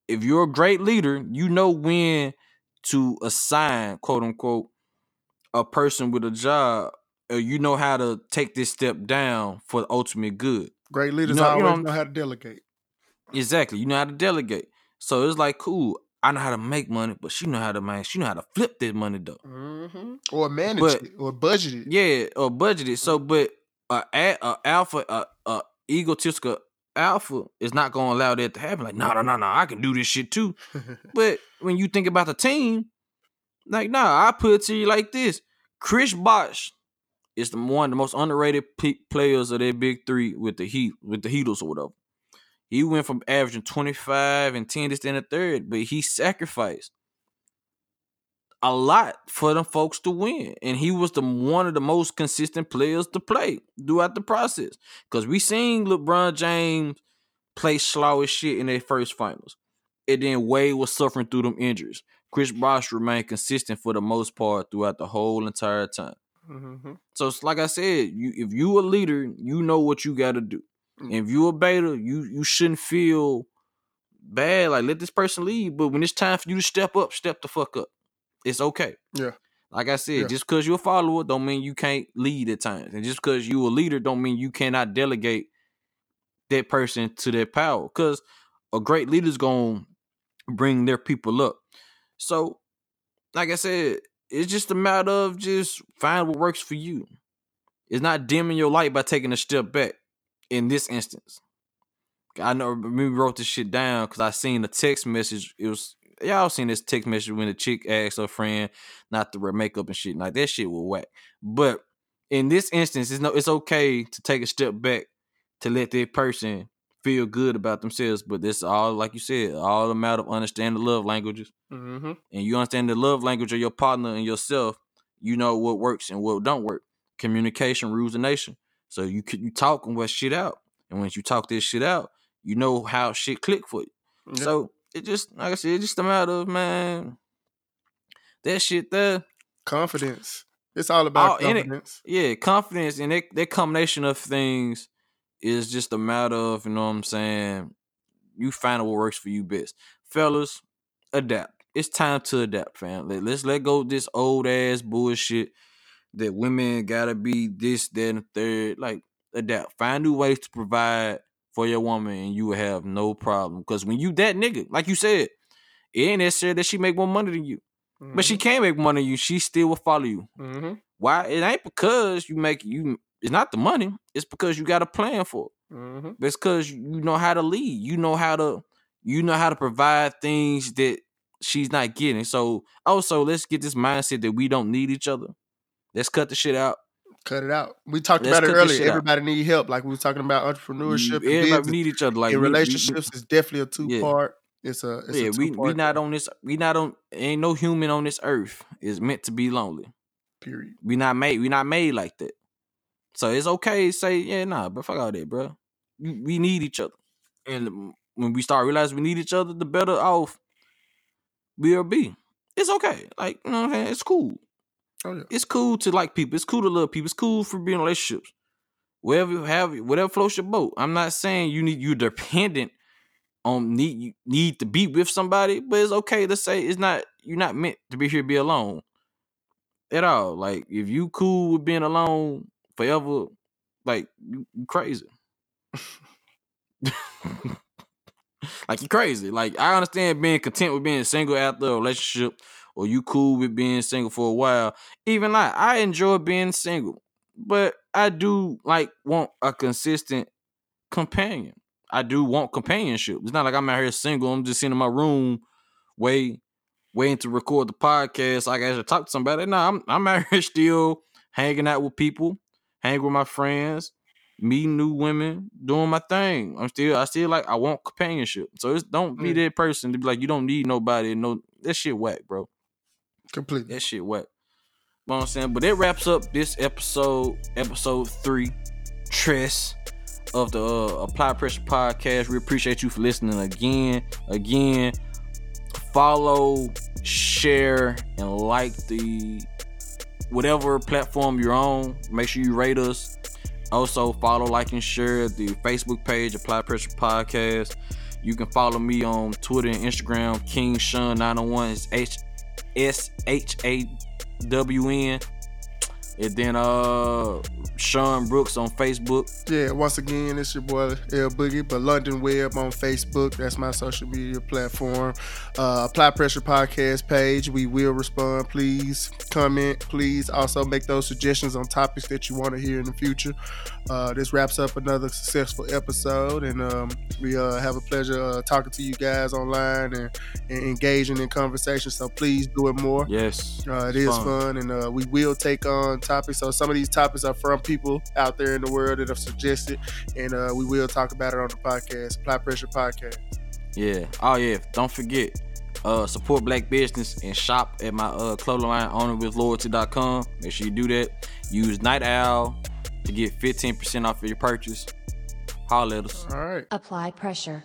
If you're a great leader, you know when to assign quote unquote a person with a job. Or you know how to take this step down for the ultimate good. Great leaders know- you always know know, how to delegate. Exactly. You know how to delegate. So it's like cool. I know how to make money, but she know how to man. She know how to flip that money though. hmm Or manage But- it or budget it. Yeah, or budget it. So, but a, a, a alpha, a, a egotistical alpha is not gonna allow that to happen. Like, no, no, no, no, I can do this shit too. But when you think about the team, like, nah, I put it to you like this: Chris Bosh is the one of the most underrated pe- players of their big three with the Heat, with the Heatles or whatever. He went from averaging 25 and 10 this and the third, but he sacrificed a lot for them folks to win. And he was the one of the most consistent players to play throughout the process. Because we seen LeBron James play slow as shit in their first finals. And then Wade was suffering through them injuries. Chris Bosh remained consistent for the most part throughout the whole entire time. hmm So it's like I said, you if you a leader, you know what you got to do. Mm. If you a beta, you you shouldn't feel bad. Like let this person lead, but when it's time for you to step up, step the fuck up. It's okay. Yeah. Like I said, Yeah. just because you're a follower don't mean you can't lead at times, and just because you're a leader don't mean you cannot delegate that person to their power. Because a great leader's gonna bring their people up. So, like I said, it's just a matter of just find what works for you. It's not dimming your light by taking a step back. In this instance, I know we wrote this shit down because I seen a text message. It was y'all seen this text message when the chick asked her friend not to wear makeup and shit. Like that shit will whack. But in this instance, it's no, it's okay to take a step back to let that person feel good about themselves. But this all, like you said, all a matter of understanding the love languages hmm and you understand the love language of your partner and yourself, you know what works and what don't work. Communication rules the nation. So you could you talk and what shit out, and once you talk this shit out, you know how shit click for you. Yeah. So it just like I said, it's just a matter of man. That shit there, confidence. It's all about Oh, in it- confidence. yeah, confidence and that that combination of things is just a matter of you know what I'm saying. You find what works for you best, fellas. Adapt. it's time to adapt, fam. Let, let's let go of this old ass bullshit that women gotta be this, that, and third. Like adapt. Find new ways to provide for your woman, and you will have no problem. Because when you that nigga, like you said, it ain't necessary that she make more money than you. Mm-hmm. But she can't make money than you. She still will follow you. hmm Why? It ain't because you make you. It's not the money. It's because you got a plan for it. hmm It's because you know how to lead. You know how to. You know how to provide things that she's not getting. So also, let's get this mindset that we don't need each other. Let's cut the shit out. Cut it out. We talked Let's about it earlier. shit out. Everybody need help. Like we were talking about entrepreneurship mm, and Everybody business. need each other. Like we- we- we- relationships, it's definitely a two Yeah. part. It's a it's yeah, a we we not on this. We not on. Ain't no human on this earth is meant to be lonely. period. We not made. We not made like that. So it's okay to say, yeah, nah, but fuck all that, bro. We, we need each other, and when we start realizing we need each other, the better off we'll be. It's okay. Like you know, what I'm saying? it's cool. Oh yeah. It's cool to like people. It's cool to love people. It's cool for being in relationships. Wherever you have whatever floats your boat. I'm not saying you need you're dependent on need you need to be with somebody, but it's okay to say it's not you're not meant to be here to be alone at all. Like if you cool with being alone forever, like you crazy. like you crazy. Like I understand being content with being single after a relationship, or you cool with being single for a while. Even I, I enjoy being single, but I do like want a consistent companion. I do want companionship. It's not like I'm out here single. I'm just sitting in my room, wait, waiting to record the podcast. Like I should talk to somebody. No, I'm I'm out here still hanging out with people, hanging with my friends, meeting new women, doing my thing. I'm still I still like I want companionship. So it's don't be Mm. that person to be like you don't need nobody. No, that shit whack, bro. Completely. That shit whack. You know what I'm saying? But it wraps up this episode, episode three, Tress of the uh, Apply Pressure Podcast. We appreciate you for listening again. Again, follow, share, and like the whatever platform you're on. Make sure you rate us. Also, follow, like, and share the Facebook page, Apply Pressure Podcast. You can follow me on Twitter and Instagram, King Shawn 901. It's H S H A W N. And then uh Shawn Brooks on Facebook. Yeah, once again, it's your boy L Boogie, but London Web on Facebook. That's my social media platform. Uh, Apply Pressure Podcast page. We will respond. Please comment. Please also make those suggestions on topics that you want to hear in the future. Uh, this wraps up another successful episode, and um, we uh, have a pleasure uh, talking to you guys online and, and engaging in conversation. So please do it more. Yes. Uh, it It's is fun. fun, and uh, we will take on topics. So some of these topics are from people out there in the world that have suggested, and uh, we will talk about it on the podcast, Apply Pressure Podcast. Yeah. Oh yeah. Don't forget. Uh, support black business and shop at my uh, clothing line ownerwithloyalty.com. Make sure you do that. Use Night Owl to get 15% off of your purchase. Holler at us. All right. Apply pressure.